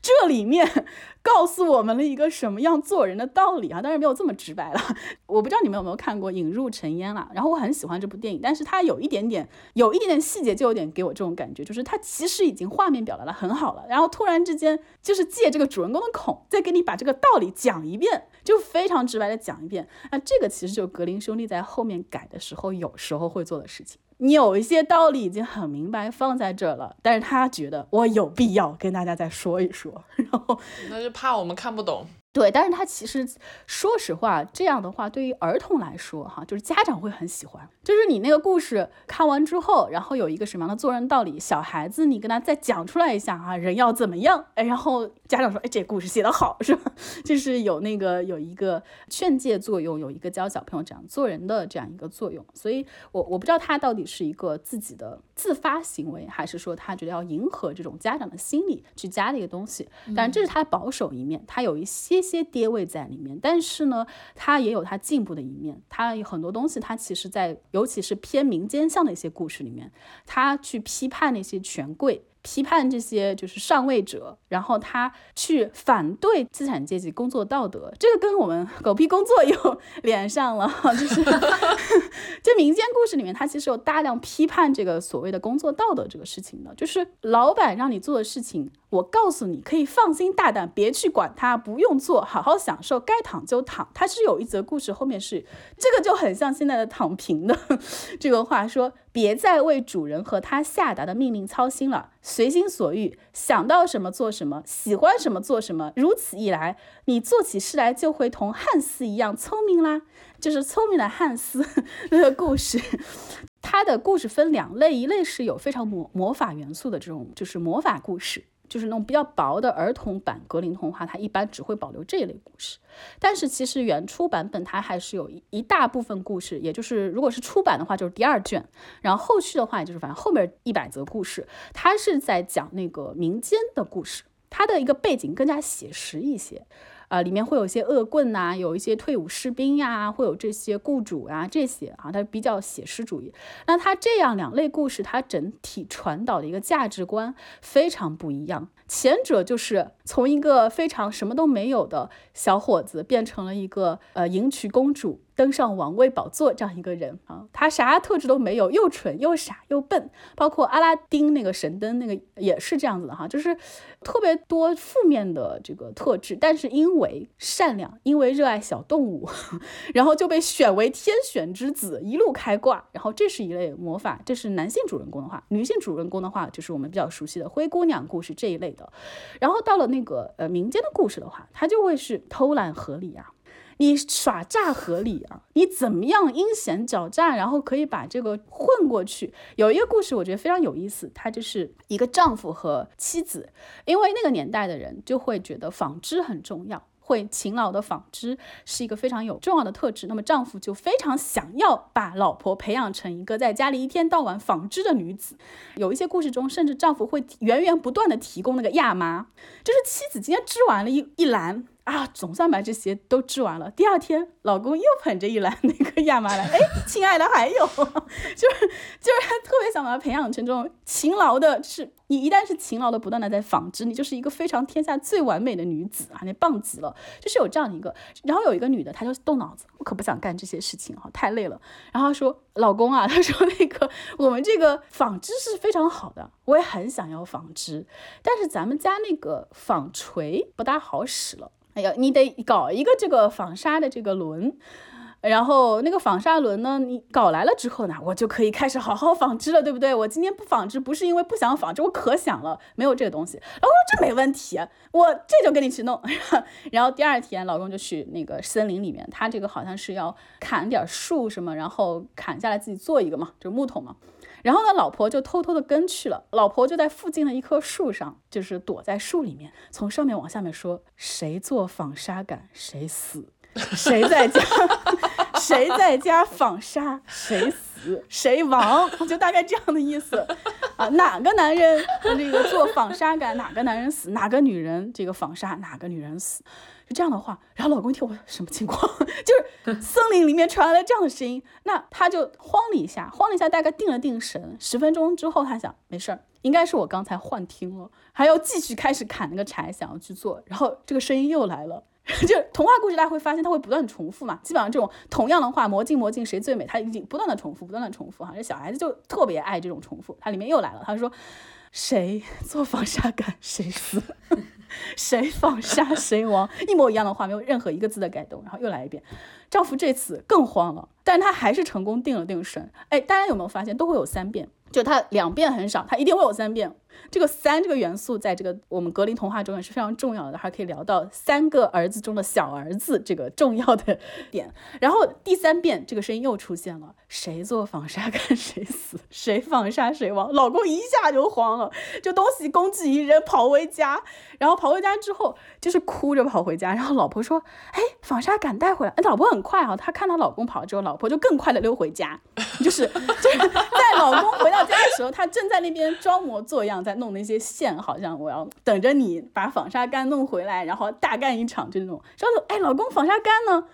这里面告诉我们了一个什么样做人的道理啊？当然没有这么直白了。我不知道你们有没有看过《引入尘烟》了。然后我很喜欢这部电影，但是它有一点点，有一点点细节就有点给我这种感觉，就是它其实已经画面表达的很好了，然后突然之间就是借这个主人公的口，再给你把这个道理讲一遍，就非常直白的讲一遍。那这个其实就格林兄弟在后面改的时候有时候会做的事情。你有一些道理已经很明白放在这了，但是他觉得我有必要跟大家再说一说，然后那就怕我们看不懂。对，但是他其实说实话，这样的话对于儿童来说，哈，就是家长会很喜欢。就是你那个故事看完之后，然后有一个什么样的做人道理，小孩子你跟他再讲出来一下哈，人要怎么样？哎，然后家长说，哎，这故事写得好，是吧？就是有那个有一个劝诫作用，有一个教小朋友这样做人的这样一个作用。所以，我我不知道他到底是一个自己的自发行为，还是说他觉得要迎合这种家长的心理去加的一个东西。但这是他保守一面，他有一些。些跌位在里面，但是呢，他也有他进步的一面。他有很多东西，他其实，在尤其是偏民间向的一些故事里面，他去批判那些权贵，批判这些就是上位者，然后他去反对资产阶级工作道德，这个跟我们狗屁工作又连 上了，就是 就民间故事里面，他其实有大量批判这个所谓的工作道德这个事情的，就是老板让你做的事情，我告诉你可以放心大胆，别去管它，不用做，好好享受，该躺就躺。它是有一则故事，后面是这个就很像现在的躺平的 这个话说，别再为主人和他下达的命令操心了。随心所欲，想到什么做什么，喜欢什么做什么。如此一来，你做起事来就会同汉斯一样聪明啦。就是聪明的汉斯 那个故事，它的故事分两类，一类是有非常魔魔法元素的这种，就是魔法故事。就是那种比较薄的儿童版格林童话，它一般只会保留这一类故事。但是其实原初版本它还是有一一大部分故事，也就是如果是出版的话，就是第二卷，然后后续的话，也就是反正后面一百则故事，它是在讲那个民间的故事，它的一个背景更加写实一些。啊，里面会有一些恶棍呐，有一些退伍士兵呀，会有这些雇主啊，这些啊，它比较写实主义。那它这样两类故事，它整体传导的一个价值观非常不一样。前者就是从一个非常什么都没有的小伙子，变成了一个呃迎娶公主。登上王位宝座这样一个人啊，他啥特质都没有，又蠢又傻又笨，包括阿拉丁那个神灯那个也是这样子的哈，就是特别多负面的这个特质，但是因为善良，因为热爱小动物，然后就被选为天选之子，一路开挂。然后这是一类魔法，这是男性主人公的话，女性主人公的话就是我们比较熟悉的灰姑娘故事这一类的。然后到了那个呃民间的故事的话，它就会是偷懒合理啊。你耍诈合理啊？你怎么样阴险狡诈，然后可以把这个混过去？有一个故事，我觉得非常有意思，它就是一个丈夫和妻子，因为那个年代的人就会觉得纺织很重要，会勤劳的纺织是一个非常有重要的特质。那么丈夫就非常想要把老婆培养成一个在家里一天到晚纺织的女子。有一些故事中，甚至丈夫会源源不断的提供那个亚麻，就是妻子今天织完了一一篮。啊，总算把这些都织完了。第二天，老公又捧着一篮那个亚麻来，哎，亲爱的，还有，就是就是他特别想把它培养成这种勤劳的，就是你一旦是勤劳的，不断的在纺织，你就是一个非常天下最完美的女子啊，你棒极了。就是有这样的一个，然后有一个女的，她就动脑子，我可不想干这些事情哈，太累了。然后说，老公啊，她说那个我们这个纺织是非常好的，我也很想要纺织，但是咱们家那个纺锤不大好使了。哎呀，你得搞一个这个纺纱的这个轮，然后那个纺纱轮呢，你搞来了之后呢，我就可以开始好好纺织了，对不对？我今天不纺织，不是因为不想纺织，我可想了，没有这个东西。老公说这没问题，我这就跟你去弄。然后第二天，老公就去那个森林里面，他这个好像是要砍点树什么，然后砍下来自己做一个嘛，就木头嘛。然后呢，老婆就偷偷的跟去了。老婆就在附近的一棵树上，就是躲在树里面，从上面往下面说：“谁做纺纱杆谁死，谁在家 谁在家纺纱谁死谁亡，就大概这样的意思啊。哪个男人这个做纺纱杆，哪个男人死；哪个女人这个纺纱，哪个女人死。”就这样的话，然后老公一听我什么情况？就是森林里面传来了这样的声音，那他就慌了一下，慌了一下，大概定了定神。十分钟之后，他想没事儿，应该是我刚才幻听了，还要继续开始砍那个柴，想要去做。然后这个声音又来了，就童话故事大家会发现它会不断的重复嘛，基本上这种同样的话，魔镜魔镜谁最美，它已经不断的重复，不断的重复哈。这小孩子就特别爱这种重复，它里面又来了，他说谁做防沙杆谁死。谁纺纱谁亡，一模一样的话，没有任何一个字的改动。然后又来一遍，丈夫这次更慌了，但他还是成功定了定神。哎，大家有没有发现，都会有三遍，就他两遍很少，他一定会有三遍。这个三这个元素，在这个我们格林童话中也是非常重要的，还可以聊到三个儿子中的小儿子这个重要的 点。然后第三遍，这个声音又出现了：谁做纺纱杆谁死，谁纺纱谁亡。老公一下就慌了，就东西工具一扔，跑回家。然后跑回家之后，就是哭着跑回家。然后老婆说：“哎，纺纱敢带回来。”哎，老婆很快啊，她看到老公跑之后，老婆就更快的溜回家，就是就是在老公回到到家的时候，他正在那边装模作样在弄那些线，好像我要等着你把纺纱杆弄回来，然后大干一场，就那种。说：“哎，老公，纺纱杆呢？”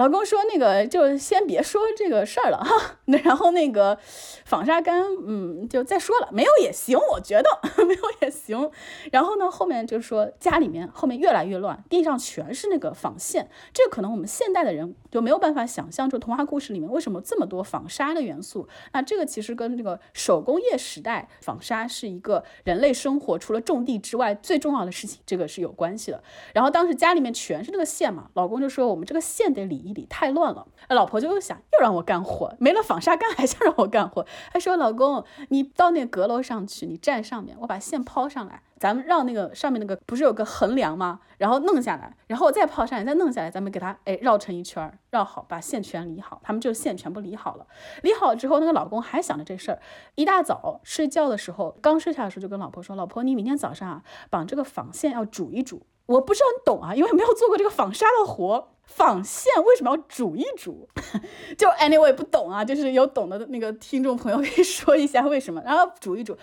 老公说那个就先别说这个事儿了哈，然后那个纺纱干，嗯，就再说了，没有也行，我觉得 没有也行。然后呢，后面就说家里面后面越来越乱，地上全是那个纺线，这可能我们现代的人就没有办法想象，就童话故事里面为什么这么多纺纱的元素。那这个其实跟这个手工业时代纺纱是一个人类生活除了种地之外最重要的事情，这个是有关系的。然后当时家里面全是那个线嘛，老公就说我们这个线得理一理，太乱了。老婆就想又让我干活，没了纺纱干还想让我干活。她说老公，你到那阁楼上去，你站上面，我把线抛上来。咱们让那个上面那个不是有个横梁吗？然后弄下来，然后再抛上来，再弄下来，咱们给它哎绕成一圈，绕好，把线全理好。他们就线全部理好了。理好之后，那个老公还想着这事儿。一大早睡觉的时候，刚睡下的时候就跟老婆说：“老婆，你明天早上啊，把这个纺线要煮一煮。”我不是很懂啊，因为没有做过这个纺纱的活。纺线为什么要煮一煮？就 anyway 不懂啊，就是有懂的那个听众朋友可以说一下为什么。然后煮一煮。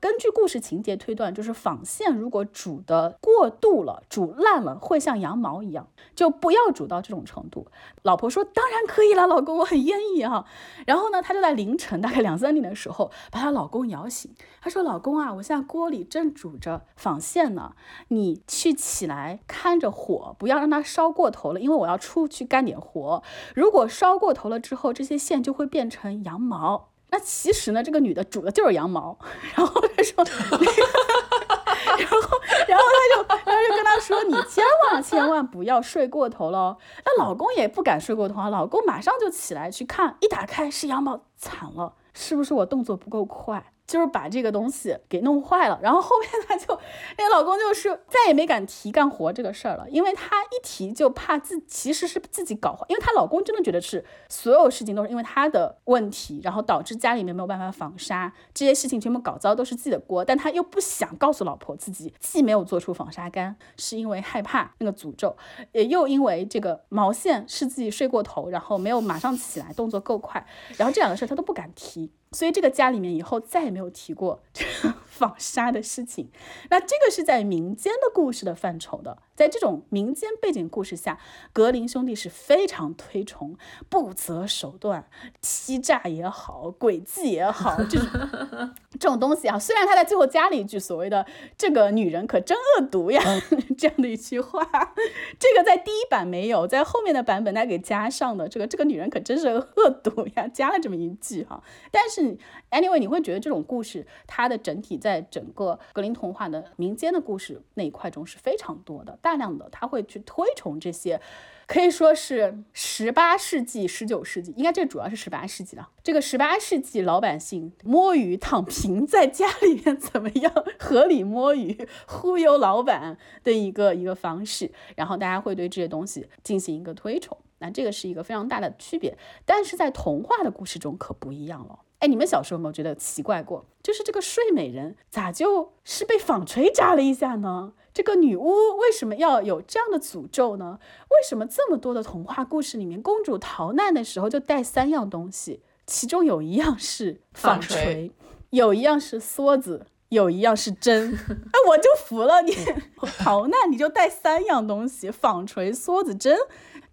根据故事情节推断，就是纺线如果煮的过度了，煮烂了，会像羊毛一样，就不要煮到这种程度。老婆说：“当然可以了，老公，我很愿意哈。”然后呢，她就在凌晨大概两三点的时候把她老公摇醒。她说：“老公啊，我现在锅里正煮着纺线呢，你去起来看着火，不要让它烧过头了，因为我要出去干点活。如果烧过头了之后，这些线就会变成羊毛。”那其实呢，这个女的煮的就是羊毛，然后她说，然后，然后她就，然后就跟他说，你千万千万不要睡过头喽。那老公也不敢睡过头啊，老公马上就起来去看，一打开是羊毛，惨了，是不是我动作不够快？就是把这个东西给弄坏了，然后后面他就那个老公就是再也没敢提干活这个事儿了，因为他一提就怕自其实是自己搞坏，因为她老公真的觉得是所有事情都是因为他的问题，然后导致家里面没有办法纺纱，这些事情全部搞糟都是自己的锅，但他又不想告诉老婆自己既没有做出纺纱干，是因为害怕那个诅咒，也又因为这个毛线是自己睡过头，然后没有马上起来动作够快，然后这两个事儿他都不敢提。所以这个家里面以后再也没有提过纺纱的事情。那这个是在民间的故事的范畴的，在这种民间背景故事下，格林兄弟是非常推崇不择手段、欺诈也好、诡计也好，这种 这种东西啊。虽然他在最后加了一句所谓的“这个女人可真恶毒呀” 这样的一句话，这个在第一版没有，在后面的版本他给加上的。这个这个女人可真是恶毒呀，加了这么一句哈。但是。Anyway，你会觉得这种故事，它的整体在整个格林童话的民间的故事那一块中是非常多的，大量的他会去推崇这些，可以说是十八世纪、十九世纪，应该这主要是十八世纪的。这个十八世纪老百姓摸鱼躺平，在家里面怎么样合理摸鱼、忽悠老板的一个一个方式，然后大家会对这些东西进行一个推崇，那这个是一个非常大的区别。但是在童话的故事中可不一样了。哎，你们小时候有没有觉得奇怪过？就是这个睡美人咋就是被纺锤扎了一下呢？这个女巫为什么要有这样的诅咒呢？为什么这么多的童话故事里面，公主逃难的时候就带三样东西，其中有一样是纺锤，有一样是梭子，有一样是针？哎，我就服了你，逃难你就带三样东西，纺锤、梭子、针。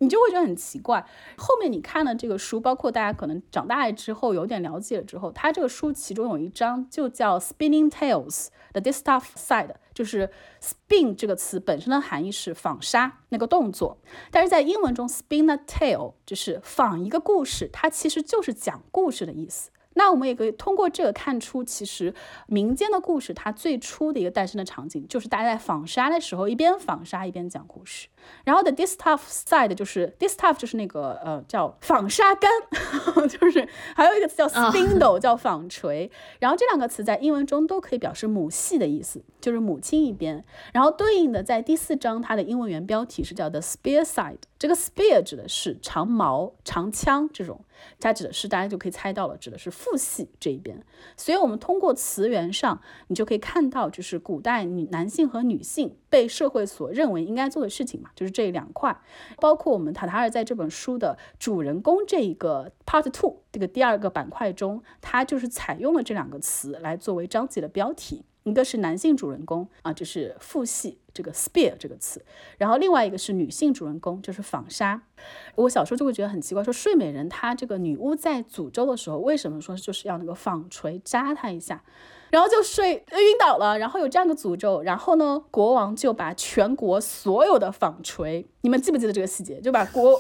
你就会觉得很奇怪。后面你看了这个书，包括大家可能长大之后有点了解了之后，它这个书其中有一章就叫 Spinning Tales the Distaff Side，就是 spin 这个词本身的含义是纺纱那个动作，但是在英文中 spin a tale 就是纺一个故事，它其实就是讲故事的意思。那我们也可以通过这个看出，其实民间的故事它最初的一个诞生的场景，就是大家在纺纱的时候，一边纺纱一边讲故事。然后 the distaff side 就是 distaff 就是那个呃叫纺纱杆，就是还有一个词叫 spindle 叫纺锤。然后这两个词在英文中都可以表示母系的意思，就是母亲一边。然后对应的在第四章它的英文原标题是叫 the spear side，这个 spear 指的是长矛、长枪这种。它指的是，大家就可以猜到了，指的是父系这一边。所以，我们通过词源上，你就可以看到，就是古代女男性和女性被社会所认为应该做的事情嘛，就是这两块。包括我们塔塔尔在这本书的主人公这一个 part two 这个第二个板块中，它就是采用了这两个词来作为章节的标题。一个是男性主人公啊，就是父系这个 spear 这个词，然后另外一个是女性主人公，就是纺纱。我小时候就会觉得很奇怪，说睡美人她这个女巫在诅咒的时候，为什么说就是要那个纺锤扎她一下？然后就睡晕倒了，然后有这样的诅咒，然后呢，国王就把全国所有的纺锤，你们记不记得这个细节？就把国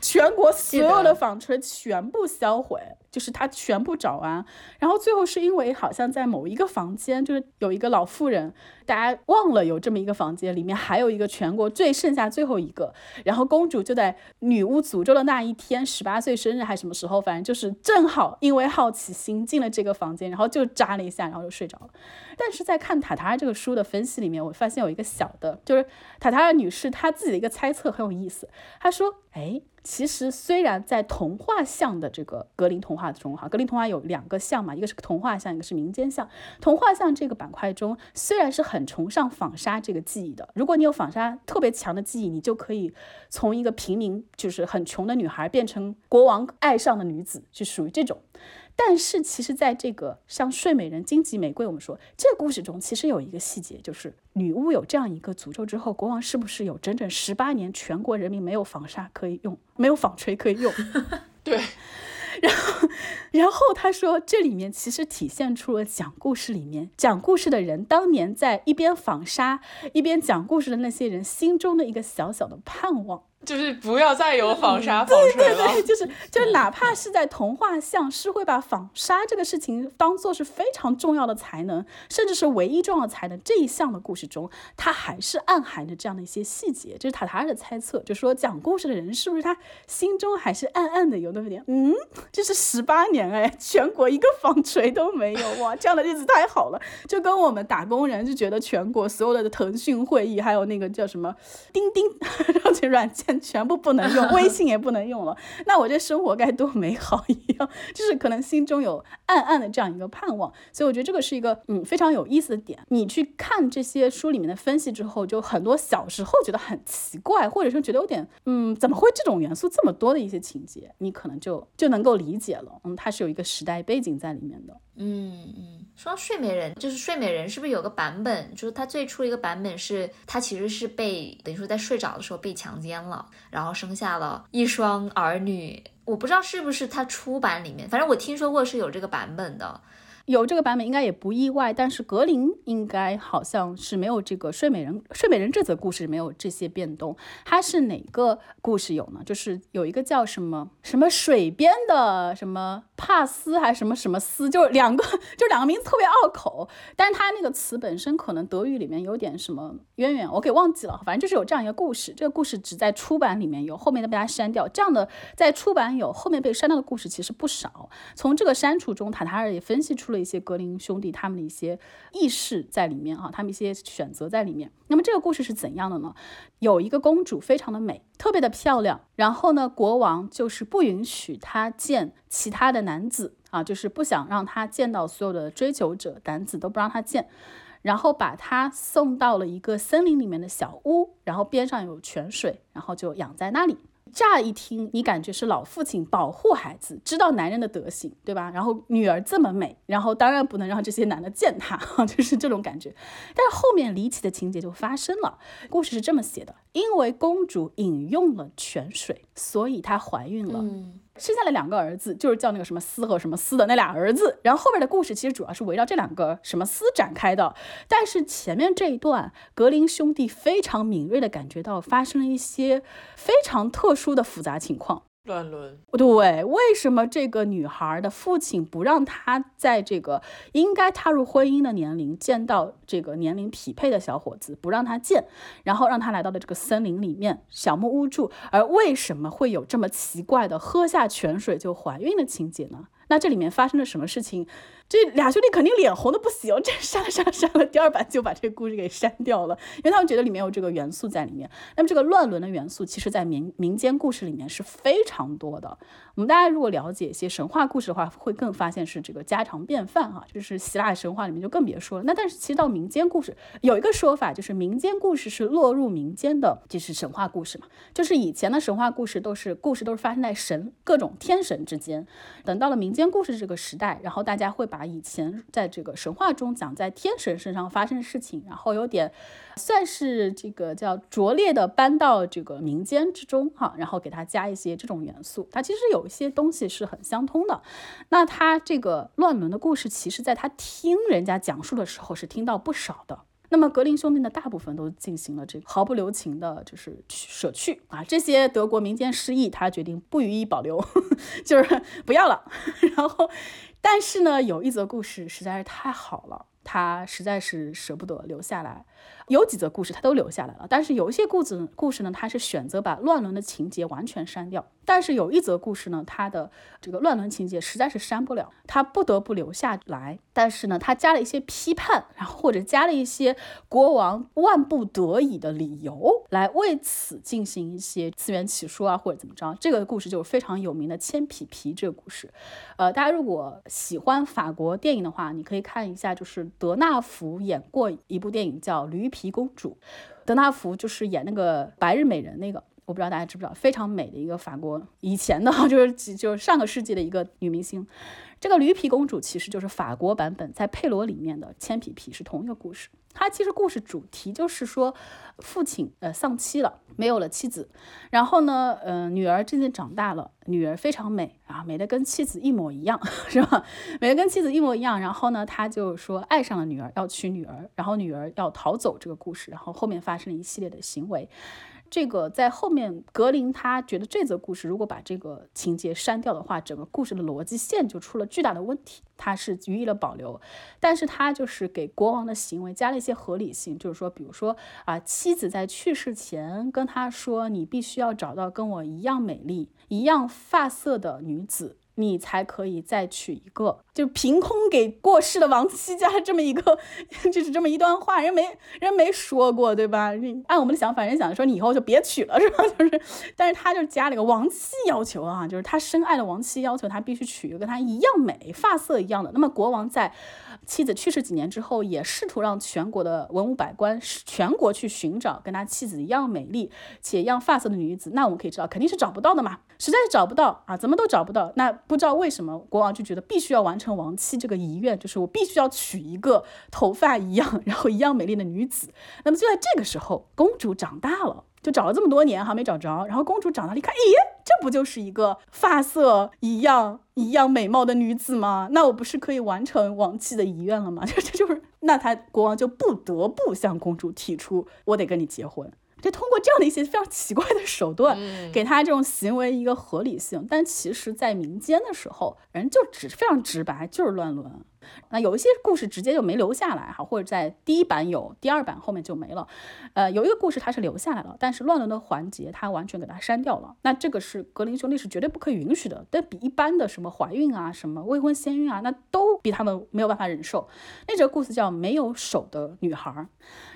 全国所有的纺锤全部销毁，就是他全部找完。然后最后是因为好像在某一个房间，就是有一个老妇人，大家忘了有这么一个房间，里面还有一个全国最剩下最后一个，然后公主就在女巫诅咒的那一天，十八岁生日还是什么时候，反正就是正好因为好奇心进了这个房间，然后就扎了一下，然后就。睡着了，但是在看塔塔尔这个书的分析里面，我发现有一个小的，就是塔塔尔女士她自己的一个猜测很有意思。她说：“哎，其实虽然在童话像的这个格林童话中，哈，格林童话有两个像嘛，一个是童话像，一个是民间像。童话像这个板块中，虽然是很很崇尚纺纱这个技艺的，如果你有纺纱特别强的技艺，你就可以从一个平民，就是很穷的女孩，变成国王爱上的女子，就属于这种。”但是其实，在这个像《睡美人》《荆棘玫瑰》，我们说这个故事中，其实有一个细节，就是女巫有这样一个诅咒之后，国王是不是有整整十八年，全国人民没有纺纱可以用，没有纺锤可以用？对。然后，然后他说，这里面其实体现出了讲故事里面讲故事的人当年在一边纺纱一边讲故事的那些人心中的一个小小的盼望。就是不要再有纺纱纺锤了，对对对，就是 就哪怕是在童话像是会把纺纱这个事情当做是非常重要的才能，甚至是唯一重要的才能这一项的故事中，它还是暗含着这样的一些细节。这是塔塔尔的猜测，就说讲故事的人是不是他心中还是暗暗的有那么点，嗯，这是十八年哎，全国一个纺锤都没有哇，这样的日子太好了，就跟我们打工人就觉得全国所有的腾讯会议还有那个叫什么钉钉 这些软件。全部不能用，微信也不能用了，那我这生活该多美好一样，就是可能心中有暗暗的这样一个盼望，所以我觉得这个是一个嗯非常有意思的点。你去看这些书里面的分析之后，就很多小时候觉得很奇怪，或者说觉得有点嗯怎么会这种元素这么多的一些情节，你可能就就能够理解了，嗯，它是有一个时代背景在里面的。嗯嗯，说到睡美人，就是睡美人是不是有个版本？就是它最初一个版本是她其实是被等于说在睡着的时候被强奸了，然后生下了一双儿女。我不知道是不是它出版里面，反正我听说过是有这个版本的。有这个版本应该也不意外，但是格林应该好像是没有这个睡美人，睡美人这则故事没有这些变动。它是哪个故事有呢？就是有一个叫什么什么水边的什么帕斯还是什么什么斯，就是两个就两个名字特别拗口，但是它那个词本身可能德语里面有点什么渊源，我给忘记了。反正就是有这样一个故事，这个故事只在出版里面有，后面的被它删掉。这样的在出版有后面被删掉的故事其实不少。从这个删除中，塔塔尔也分析出了。一些格林兄弟他们的一些意识在里面啊，他们一些选择在里面。那么这个故事是怎样的呢？有一个公主非常的美，特别的漂亮。然后呢，国王就是不允许她见其他的男子啊，就是不想让她见到所有的追求者男子都不让她见。然后把她送到了一个森林里面的小屋，然后边上有泉水，然后就养在那里。乍一听，你感觉是老父亲保护孩子，知道男人的德行，对吧？然后女儿这么美，然后当然不能让这些男的践踏，就是这种感觉。但是后面离奇的情节就发生了。故事是这么写的：因为公主饮用了泉水，所以她怀孕了。生下了两个儿子，就是叫那个什么斯和什么斯的那俩儿子。然后后面的故事其实主要是围绕这两个什么斯展开的。但是前面这一段，格林兄弟非常敏锐的感觉到发生了一些非常特殊的复杂情况。乱伦，对，为什么这个女孩的父亲不让她在这个应该踏入婚姻的年龄见到这个年龄匹配的小伙子，不让她见，然后让她来到了这个森林里面小木屋住？而为什么会有这么奇怪的喝下泉水就怀孕的情节呢？那这里面发生了什么事情？这俩兄弟肯定脸红的不行，这删了删了删了，第二版就把这个故事给删掉了，因为他们觉得里面有这个元素在里面。那么这个乱伦的元素，其实在民民间故事里面是非常多的。我们大家如果了解一些神话故事的话，会更发现是这个家常便饭哈。就是希腊神话里面就更别说了。那但是其实到民间故事，有一个说法就是民间故事是落入民间的，就是神话故事嘛。就是以前的神话故事都是故事都是发生在神各种天神之间，等到了民间故事这个时代，然后大家会把把以前在这个神话中讲在天神身上发生的事情，然后有点算是这个叫拙劣的搬到这个民间之中哈，然后给它加一些这种元素。它其实有一些东西是很相通的。那他这个乱伦的故事，其实在他听人家讲述的时候是听到不少的。那么格林兄弟呢，大部分都进行了这个毫不留情的，就是舍去啊，这些德国民间诗意，他决定不予以保留，就是不要了。然后，但是呢，有一则故事实在是太好了，他实在是舍不得留下来。有几则故事他都留下来了，但是有一些故事故事呢，他是选择把乱伦的情节完全删掉。但是有一则故事呢，他的这个乱伦情节实在是删不了，他不得不留下来。但是呢，他加了一些批判，然后或者加了一些国王万不得已的理由，来为此进行一些自圆其说啊，或者怎么着。这个故事就是非常有名的《铅皮皮》这个故事。呃，大家如果喜欢法国电影的话，你可以看一下，就是德纳福演过一部电影叫《驴皮公主》，德纳福就是演那个白日美人那个。我不知道大家知不知道，非常美的一个法国以前的，就是就是上个世纪的一个女明星。这个驴皮公主其实就是法国版本在佩罗里面的铅皮皮是同一个故事。它其实故事主题就是说，父亲呃丧妻了，没有了妻子，然后呢，呃女儿渐渐长大了，女儿非常美啊，美的跟妻子一模一样，是吧？美的跟妻子一模一样。然后呢，他就说爱上了女儿，要娶女儿，然后女儿要逃走这个故事，然后后面发生了一系列的行为。这个在后面，格林他觉得这则故事如果把这个情节删掉的话，整个故事的逻辑线就出了巨大的问题。他是予以了保留，但是他就是给国王的行为加了一些合理性，就是说，比如说啊，妻子在去世前跟他说，你必须要找到跟我一样美丽、一样发色的女子。你才可以再娶一个，就凭空给过世的亡妻加这么一个，就是这么一段话，人没人没说过，对吧？按我们的想法，人想说你以后就别娶了，是吧？就是，但是他就加了个亡妻要求啊，就是他深爱的亡妻要求他必须娶一个跟他一样美、发色一样的。那么国王在妻子去世几年之后，也试图让全国的文武百官全国去寻找跟他妻子一样美丽且一样发色的女子。那我们可以知道，肯定是找不到的嘛，实在是找不到啊，怎么都找不到。那不知道为什么国王就觉得必须要完成亡妻这个遗愿，就是我必须要娶一个头发一样，然后一样美丽的女子。那么就在这个时候，公主长大了，就找了这么多年还没找着。然后公主长大了，一看，咦，这不就是一个发色一样、一样美貌的女子吗？那我不是可以完成亡妻的遗愿了吗？这 这就是，那他国王就不得不向公主提出，我得跟你结婚。就通过这样的一些非常奇怪的手段，给他这种行为一个合理性，但其实，在民间的时候，人就只非常直白，就是乱伦。那有一些故事直接就没留下来哈，或者在第一版有，第二版后面就没了。呃，有一个故事它是留下来了，但是乱伦的环节它完全给它删掉了。那这个是格林兄弟是绝对不可以允许的，但比一般的什么怀孕啊、什么未婚先孕啊，那都比他们没有办法忍受。那这个故事叫没有手的女孩，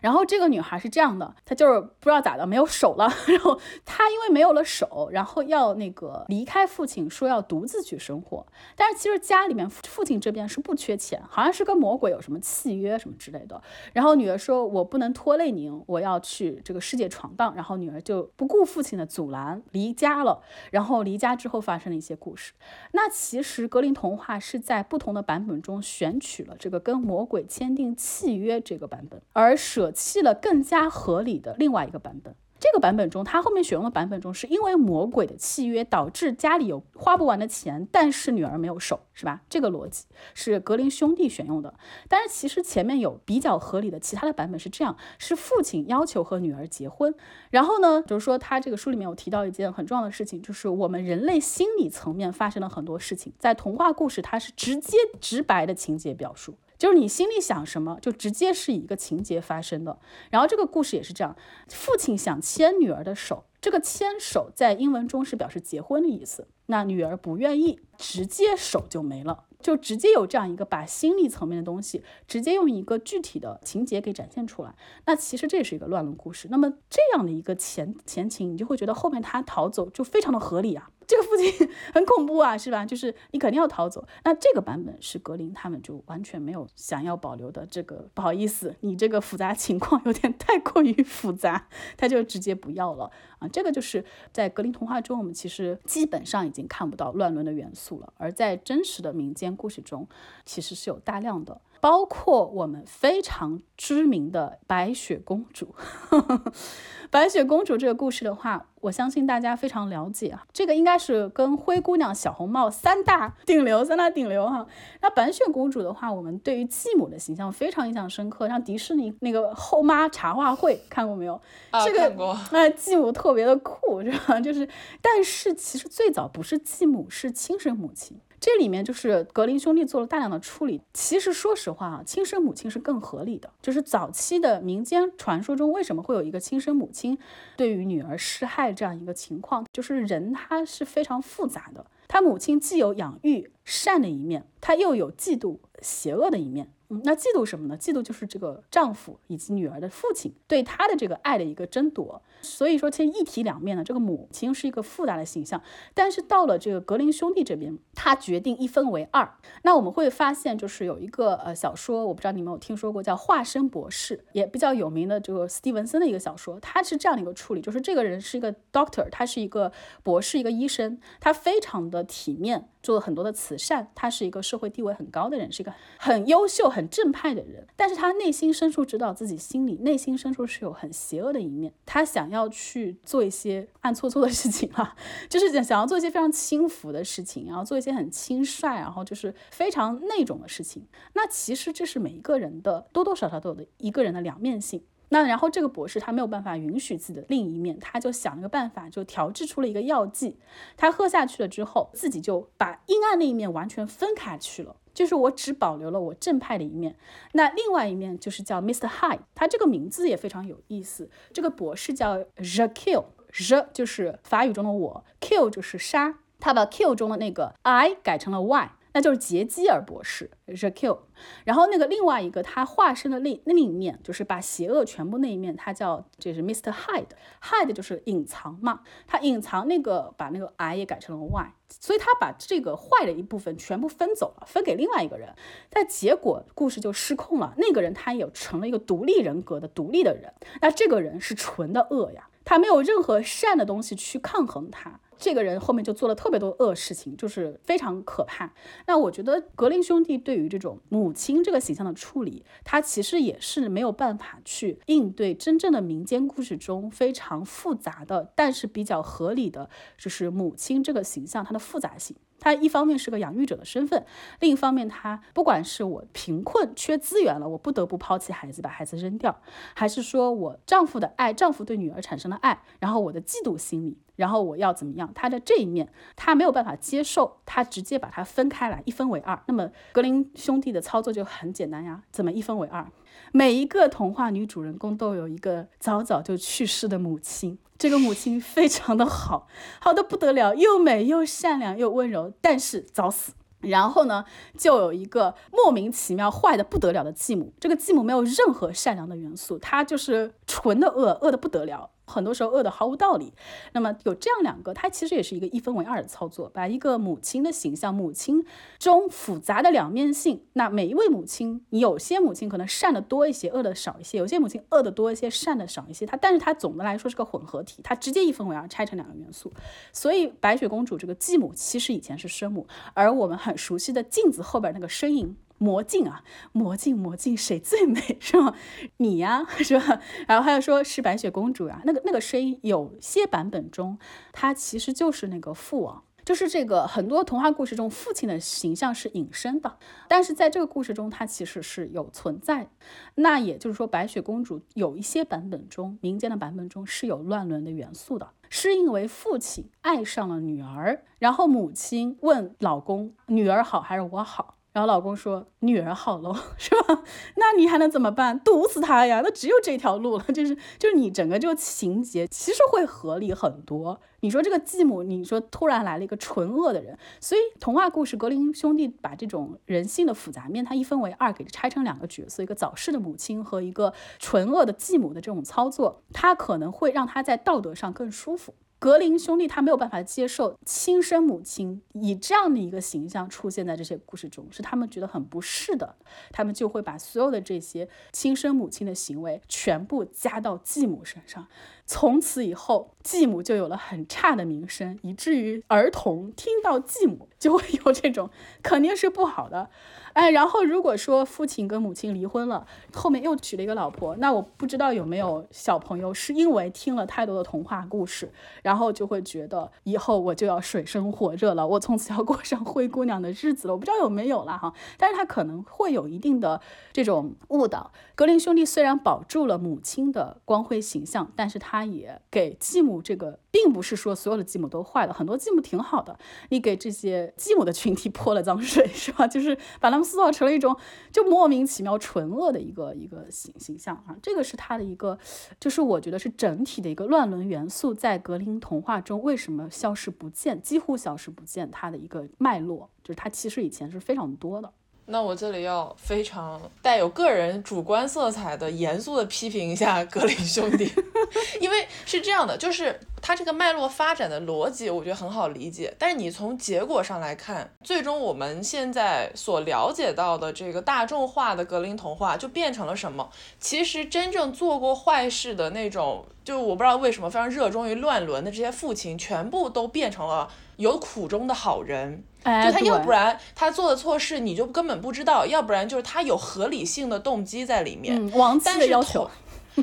然后这个女孩是这样的，她就是不知道咋的没有手了，然后她因为没有了手，然后要那个离开父亲，说要独自去生活。但是其实家里面父亲这边是不缺。缺钱好像是跟魔鬼有什么契约什么之类的，然后女儿说：“我不能拖累您，我要去这个世界闯荡。”然后女儿就不顾父亲的阻拦离家了。然后离家之后发生了一些故事。那其实格林童话是在不同的版本中选取了这个跟魔鬼签订契约这个版本，而舍弃了更加合理的另外一个版本。这个版本中，他后面选用的版本中，是因为魔鬼的契约导致家里有花不完的钱，但是女儿没有手，是吧？这个逻辑是格林兄弟选用的。但是其实前面有比较合理的其他的版本是这样：是父亲要求和女儿结婚，然后呢，就是说他这个书里面有提到一件很重要的事情，就是我们人类心理层面发生了很多事情，在童话故事它是直接直白的情节表述。就是你心里想什么，就直接是以一个情节发生的。然后这个故事也是这样，父亲想牵女儿的手，这个牵手在英文中是表示结婚的意思。那女儿不愿意，直接手就没了。就直接有这样一个把心理层面的东西，直接用一个具体的情节给展现出来。那其实这也是一个乱伦故事。那么这样的一个前前情，你就会觉得后面他逃走就非常的合理啊。这个父亲很恐怖啊，是吧？就是你肯定要逃走。那这个版本是格林他们就完全没有想要保留的。这个不好意思，你这个复杂情况有点太过于复杂，他就直接不要了啊。这个就是在格林童话中，我们其实基本上已经。经看不到乱伦的元素了，而在真实的民间故事中，其实是有大量的。包括我们非常知名的白雪公主，白雪公主这个故事的话，我相信大家非常了解啊。这个应该是跟灰姑娘、小红帽三大顶流，三大顶流哈。那白雪公主的话，我们对于继母的形象非常印象深刻，像迪士尼那个后妈茶话会看过没有？啊，这看过。个哎，继母特别的酷，是吧？就是，但是其实最早不是继母，是亲生母亲。这里面就是格林兄弟做了大量的处理。其实说实话啊，亲生母亲是更合理的。就是早期的民间传说中，为什么会有一个亲生母亲对于女儿施害这样一个情况？就是人他是非常复杂的，他母亲既有养育善的一面，他又有嫉妒邪恶的一面。那嫉妒什么呢？嫉妒就是这个丈夫以及女儿的父亲对她的这个爱的一个争夺。所以说，其实一体两面呢这个母亲是一个复杂的形象。但是到了这个格林兄弟这边，他决定一分为二。那我们会发现，就是有一个呃小说，我不知道你们有听说过，叫《化身博士》，也比较有名的这个斯蒂文森的一个小说。他是这样的一个处理，就是这个人是一个 doctor，他是一个博士，一个医生，他非常的体面。做了很多的慈善，他是一个社会地位很高的人，是一个很优秀、很正派的人。但是他内心深处知道自己心里内心深处是有很邪恶的一面，他想要去做一些暗搓搓的事情啊，就是想想要做一些非常轻浮的事情，然后做一些很轻率，然后就是非常那种的事情。那其实这是每一个人的多多少少都有的一个人的两面性。那然后这个博士他没有办法允许自己的另一面，他就想了个办法，就调制出了一个药剂。他喝下去了之后，自己就把阴暗那一面完全分开去了，就是我只保留了我正派的一面。那另外一面就是叫 Mr. High，他这个名字也非常有意思。这个博士叫 The Kill，The 就是法语中的我，Kill 就是杀，他把 Kill 中的那个 I 改成了 Y。那就是杰基尔博士 j a q 然后那个另外一个他化身的另另一面，就是把邪恶全部那一面，他叫这是 Mr. Hide，Hide 就是隐藏嘛，他隐藏那个把那个 I 也改成了 Y，所以他把这个坏的一部分全部分走了，分给另外一个人，但结果故事就失控了，那个人他也成了一个独立人格的独立的人，那这个人是纯的恶呀，他没有任何善的东西去抗衡他。这个人后面就做了特别多恶事情，就是非常可怕。那我觉得格林兄弟对于这种母亲这个形象的处理，他其实也是没有办法去应对真正的民间故事中非常复杂的，但是比较合理的，就是母亲这个形象它的复杂性。他一方面是个养育者的身份，另一方面他不管是我贫困缺资源了，我不得不抛弃孩子把孩子扔掉，还是说我丈夫的爱，丈夫对女儿产生了爱，然后我的嫉妒心理。然后我要怎么样？他的这一面他没有办法接受，他直接把它分开来，一分为二。那么格林兄弟的操作就很简单呀，怎么一分为二？每一个童话女主人公都有一个早早就去世的母亲，这个母亲非常的好，好的不得了，又美又善良又温柔，但是早死。然后呢，就有一个莫名其妙坏的不得了的继母，这个继母没有任何善良的元素，她就是纯的恶，恶的不得了。很多时候恶的毫无道理，那么有这样两个，它其实也是一个一分为二的操作，把一个母亲的形象，母亲中复杂的两面性。那每一位母亲，有些母亲可能善的多一些，恶的少一些；有些母亲恶的多一些，善的少一些。它，但是它总的来说是个混合体，它直接一分为二，拆成两个元素。所以白雪公主这个继母其实以前是生母，而我们很熟悉的镜子后边那个身影。魔镜啊，魔镜魔镜，谁最美 是吧？你呀 是吧？然后还有说是白雪公主呀，那个那个声音，有些版本中，它其实就是那个父王，就是这个很多童话故事中父亲的形象是隐身的，但是在这个故事中，它其实是有存在。那也就是说，白雪公主有一些版本中，民间的版本中是有乱伦的元素的，是因为父亲爱上了女儿，然后母亲问老公，女儿好还是我好？然后老公说：“女儿好喽，是吧？那你还能怎么办？毒死她呀！那只有这条路了。就是就是你整个就情节其实会合理很多。你说这个继母，你说突然来了一个纯恶的人，所以童话故事格林兄弟把这种人性的复杂面，它一分为二，给拆成两个角色，一个早逝的母亲和一个纯恶的继母的这种操作，它可能会让他在道德上更舒服。”格林兄弟他没有办法接受亲生母亲以这样的一个形象出现在这些故事中，是他们觉得很不适的，他们就会把所有的这些亲生母亲的行为全部加到继母身上。从此以后，继母就有了很差的名声，以至于儿童听到继母 就会有这种肯定是不好的。哎，然后如果说父亲跟母亲离婚了，后面又娶了一个老婆，那我不知道有没有小朋友是因为听了太多的童话故事，然后就会觉得以后我就要水深火热了，我从此要过上灰姑娘的日子了。我不知道有没有了哈，但是他可能会有一定的这种误导。格林兄弟虽然保住了母亲的光辉形象，但是他也给继母这个。并不是说所有的继母都坏的，很多继母挺好的。你给这些继母的群体泼了脏水，是吧？就是把他们塑造成了一种就莫名其妙纯恶的一个一个形形象啊。这个是他的一个，就是我觉得是整体的一个乱伦元素在格林童话中为什么消失不见，几乎消失不见，它的一个脉络，就是它其实以前是非常多的。那我这里要非常带有个人主观色彩的严肃的批评一下格林兄弟，因为是这样的，就是他这个脉络发展的逻辑，我觉得很好理解。但是你从结果上来看，最终我们现在所了解到的这个大众化的格林童话，就变成了什么？其实真正做过坏事的那种，就我不知道为什么非常热衷于乱伦的这些父亲，全部都变成了有苦衷的好人。就他要不然他做的错事你就根本不知道，要不然就是他有合理性的动机在里面。王妻的要求，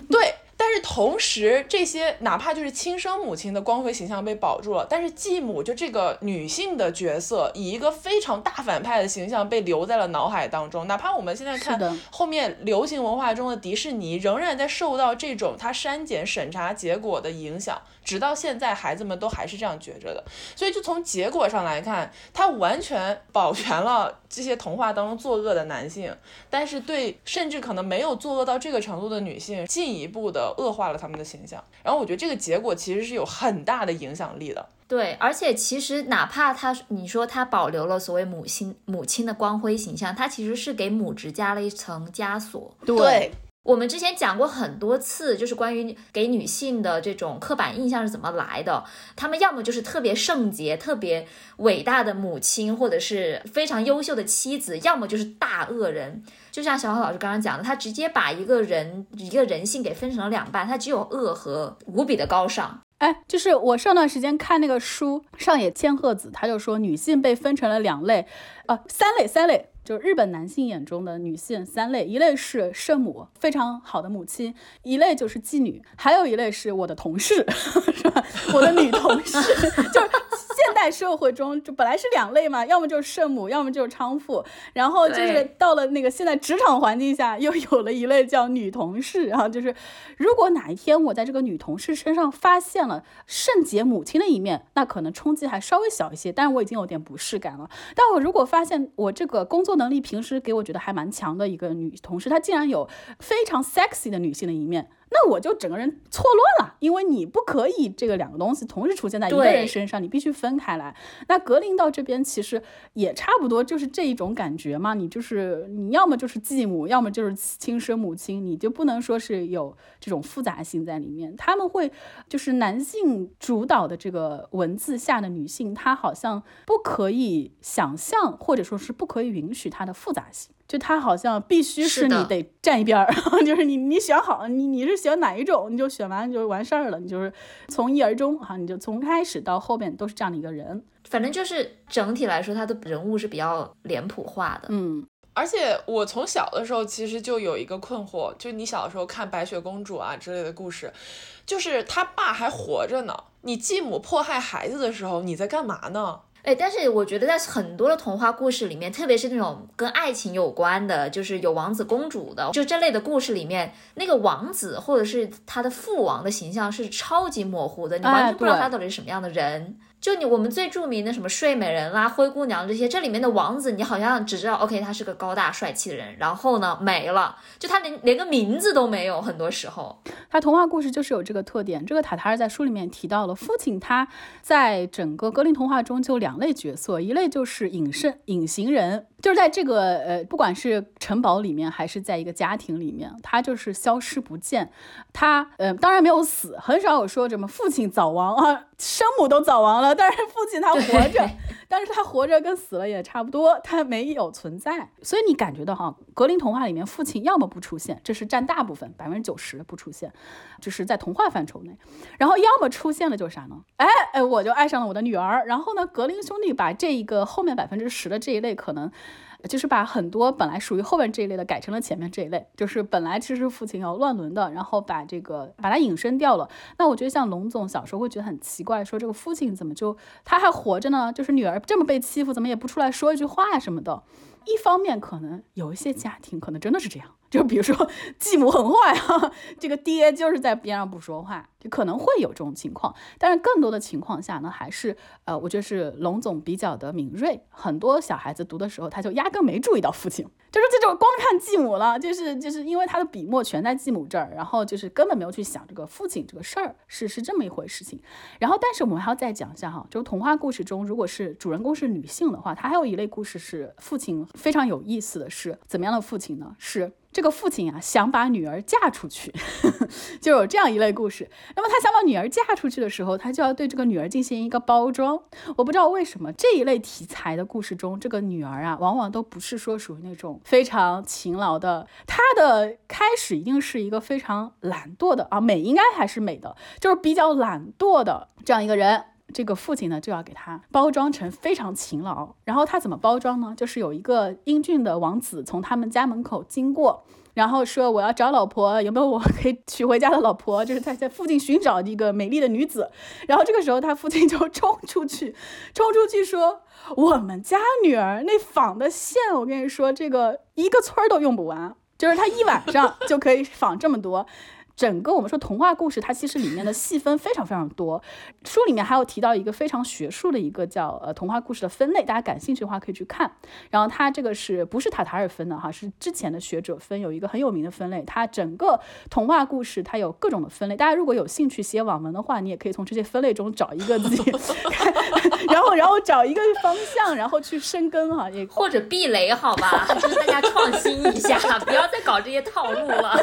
对。但是同时，这些哪怕就是亲生母亲的光辉形象被保住了，但是继母就这个女性的角色，以一个非常大反派的形象被留在了脑海当中。哪怕我们现在看后面流行文化中的迪士尼，仍然在受到这种它删减审查结果的影响，直到现在，孩子们都还是这样觉着的。所以，就从结果上来看，它完全保全了这些童话当中作恶的男性，但是对甚至可能没有作恶到这个程度的女性，进一步的。恶化了他们的形象，然后我觉得这个结果其实是有很大的影响力的。对，而且其实哪怕他你说他保留了所谓母亲母亲的光辉形象，他其实是给母职加了一层枷锁。对。我们之前讲过很多次，就是关于给女性的这种刻板印象是怎么来的。她们要么就是特别圣洁、特别伟大的母亲，或者是非常优秀的妻子，要么就是大恶人。就像小何老师刚刚讲的，她直接把一个人一个人性给分成了两半，她只有恶和无比的高尚。哎，就是我上段时间看那个书，上野千鹤子他就说，女性被分成了两类，呃，三类，三类。就日本男性眼中的女性三类，一类是圣母，非常好的母亲；一类就是妓女，还有一类是我的同事，是吧？我的女同事，就是现代社会中就本来是两类嘛，要么就是圣母，要么就是娼妇，然后就是到了那个现在职场环境下，又有了一类叫女同事。然后就是，如果哪一天我在这个女同事身上发现了圣洁母亲的一面，那可能冲击还稍微小一些，但是我已经有点不适感了。但我如果发现我这个工作，能力平时给我觉得还蛮强的一个女同事，她竟然有非常 sexy 的女性的一面。那我就整个人错乱了，因为你不可以这个两个东西同时出现在一个人身上，你必须分开来。那格林到这边其实也差不多，就是这一种感觉嘛。你就是你要么就是继母，要么就是亲生母亲，你就不能说是有这种复杂性在里面。他们会就是男性主导的这个文字下的女性，她好像不可以想象，或者说是不可以允许她的复杂性。就他好像必须是你得站一边儿，就是你你选好，你你是选哪一种，你就选完就完事儿了，你就是从一而终哈，你就从开始到后面都是这样的一个人。反正就是整体来说，他的人物是比较脸谱化的。嗯，而且我从小的时候其实就有一个困惑，就你小的时候看白雪公主啊之类的故事，就是他爸还活着呢，你继母迫害孩子的时候，你在干嘛呢？哎，但是我觉得在很多的童话故事里面，特别是那种跟爱情有关的，就是有王子公主的，就这类的故事里面，那个王子或者是他的父王的形象是超级模糊的，你完全不知道他到底是什么样的人。就你我们最著名的什么睡美人啦、灰姑娘这些，这里面的王子，你好像只知道，OK，他是个高大帅气的人，然后呢没了，就他连连个名字都没有。很多时候，他童话故事就是有这个特点。这个塔塔尔在书里面提到了，父亲他在整个格林童话中就两类角色，一类就是隐身隐形人。就是在这个呃，不管是城堡里面，还是在一个家庭里面，他就是消失不见。他呃，当然没有死，很少有说什么父亲早亡啊，生母都早亡了，但是父亲他活着。但是他活着跟死了也差不多，他没有存在，所以你感觉到哈，格林童话里面父亲要么不出现，这是占大部分，百分之九十不出现，就是在童话范畴内，然后要么出现了就是啥呢？哎哎，我就爱上了我的女儿，然后呢，格林兄弟把这一个后面百分之十的这一类可能。就是把很多本来属于后面这一类的改成了前面这一类，就是本来其实父亲要乱伦的，然后把这个把它引申掉了。那我觉得像龙总小时候会觉得很奇怪，说这个父亲怎么就他还活着呢？就是女儿这么被欺负，怎么也不出来说一句话什么的。一方面可能有一些家庭可能真的是这样。就比如说 继母很坏啊，这个爹就是在边上不说话，就可能会有这种情况。但是更多的情况下呢，还是呃，我觉得是龙总比较的敏锐。很多小孩子读的时候，他就压根没注意到父亲，就是这种光看继母了，就是就是因为他的笔墨全在继母这儿，然后就是根本没有去想这个父亲这个事儿是是这么一回事情。然后，但是我们还要再讲一下哈，就是童话故事中，如果是主人公是女性的话，它还有一类故事是父亲非常有意思的是怎么样的父亲呢？是。这个父亲啊，想把女儿嫁出去，就有这样一类故事。那么他想把女儿嫁出去的时候，他就要对这个女儿进行一个包装。我不知道为什么这一类题材的故事中，这个女儿啊，往往都不是说属于那种非常勤劳的。她的开始一定是一个非常懒惰的啊，美应该还是美的，就是比较懒惰的这样一个人。这个父亲呢，就要给他包装成非常勤劳。然后他怎么包装呢？就是有一个英俊的王子从他们家门口经过，然后说：“我要找老婆，有没有我可以娶回家的老婆？”就是他在附近寻找一个美丽的女子。然后这个时候，他父亲就冲出去，冲出去说：“我们家女儿那纺的线，我跟你说，这个一个村儿都用不完，就是他一晚上就可以纺这么多。”整个我们说童话故事，它其实里面的细分非常非常多。书里面还有提到一个非常学术的一个叫呃童话故事的分类，大家感兴趣的话可以去看。然后它这个是不是塔塔尔分的哈？是之前的学者分，有一个很有名的分类。它整个童话故事它有各种的分类，大家如果有兴趣写网文的话，你也可以从这些分类中找一个自己，然后然后找一个方向，然后去深耕哈，也或者避雷好吧，就是大家创新一下，不要再搞这些套路了。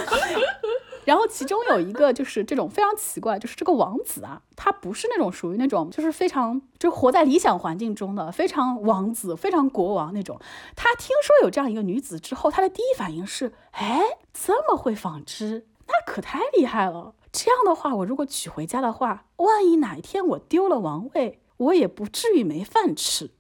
然后其中有一个就是这种非常奇怪，就是这个王子啊，他不是那种属于那种就是非常就活在理想环境中的非常王子、非常国王那种。他听说有这样一个女子之后，他的第一反应是：哎，这么会纺织，那可太厉害了。这样的话，我如果娶回家的话，万一哪一天我丢了王位，我也不至于没饭吃。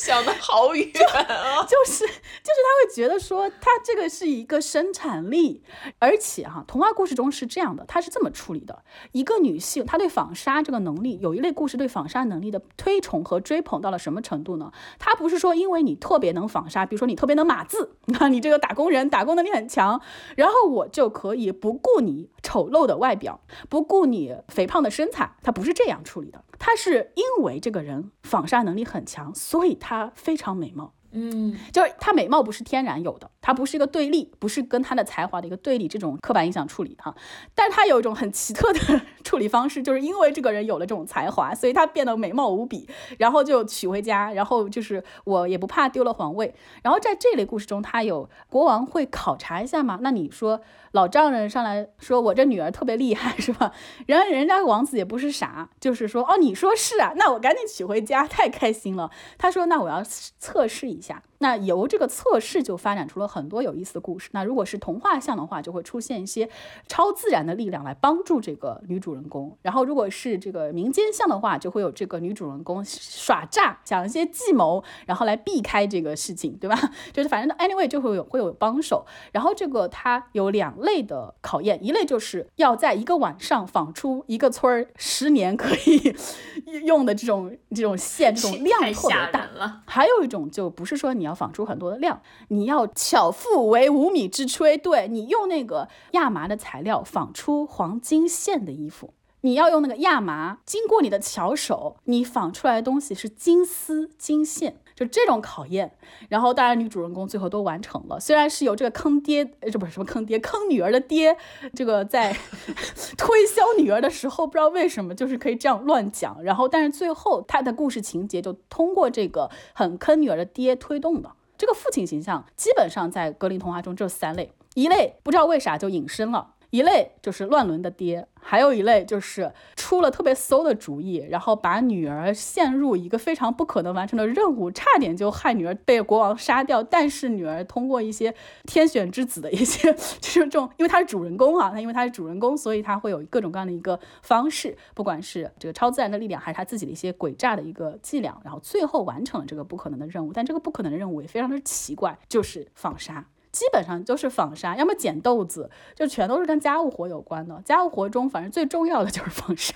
想的好远 啊！就是就是他会觉得说，他这个是一个生产力，而且哈，童话故事中是这样的，他是这么处理的：一个女性，她对纺纱这个能力，有一类故事对纺纱能力的推崇和追捧到了什么程度呢？他不是说因为你特别能纺纱，比如说你特别能码字，那你这个打工人打工能力很强，然后我就可以不顾你丑陋的外表，不顾你肥胖的身材，他不是这样处理的。他是因为这个人纺纱能力很强，所以他非常美貌。嗯，就是她美貌不是天然有的，他不是一个对立，不是跟他的才华的一个对立，这种刻板印象处理哈。但他有一种很奇特的 处理方式，就是因为这个人有了这种才华，所以他变得美貌无比，然后就娶回家，然后就是我也不怕丢了皇位。然后在这类故事中，他有国王会考察一下吗？那你说？老丈人上来说：“我这女儿特别厉害，是吧？”然后人家王子也不是傻，就是说：“哦，你说是啊，那我赶紧娶回家，太开心了。”他说：“那我要测试一下。”那由这个测试就发展出了很多有意思的故事。那如果是童话像的话，就会出现一些超自然的力量来帮助这个女主人公。然后如果是这个民间像的话，就会有这个女主人公耍诈，想一些计谋，然后来避开这个事情，对吧？就是反正 anyway 就会有会有帮手。然后这个它有两类的考验，一类就是要在一个晚上仿出一个村儿十年可以 用的这种这种线，这种量特别大。还有一种就不是说你要。要纺出很多的量，你要巧妇为无米之炊，对你用那个亚麻的材料纺出黄金线的衣服，你要用那个亚麻经过你的巧手，你纺出来的东西是金丝金线。就这种考验。然后当然女主人公最后都完成了，虽然是有这个坑爹，这不是什么坑爹，坑女儿的爹，这个在 推销女儿的时候，不知道为什么就是可以这样乱讲。然后但是最后他的故事情节就通过这个很坑女儿的爹推动的。这个父亲形象基本上在格林童话中只有三类，一类不知道为啥就隐身了。一类就是乱伦的爹，还有一类就是出了特别馊的主意，然后把女儿陷入一个非常不可能完成的任务，差点就害女儿被国王杀掉。但是女儿通过一些天选之子的一些，就是这种，因为他是主人公啊，他因为他是主人公，所以他会有各种各样的一个方式，不管是这个超自然的力量，还是他自己的一些诡诈的一个伎俩，然后最后完成了这个不可能的任务。但这个不可能的任务也非常的奇怪，就是放杀。基本上就是纺纱，要么捡豆子，就全都是跟家务活有关的。家务活中，反正最重要的就是纺纱。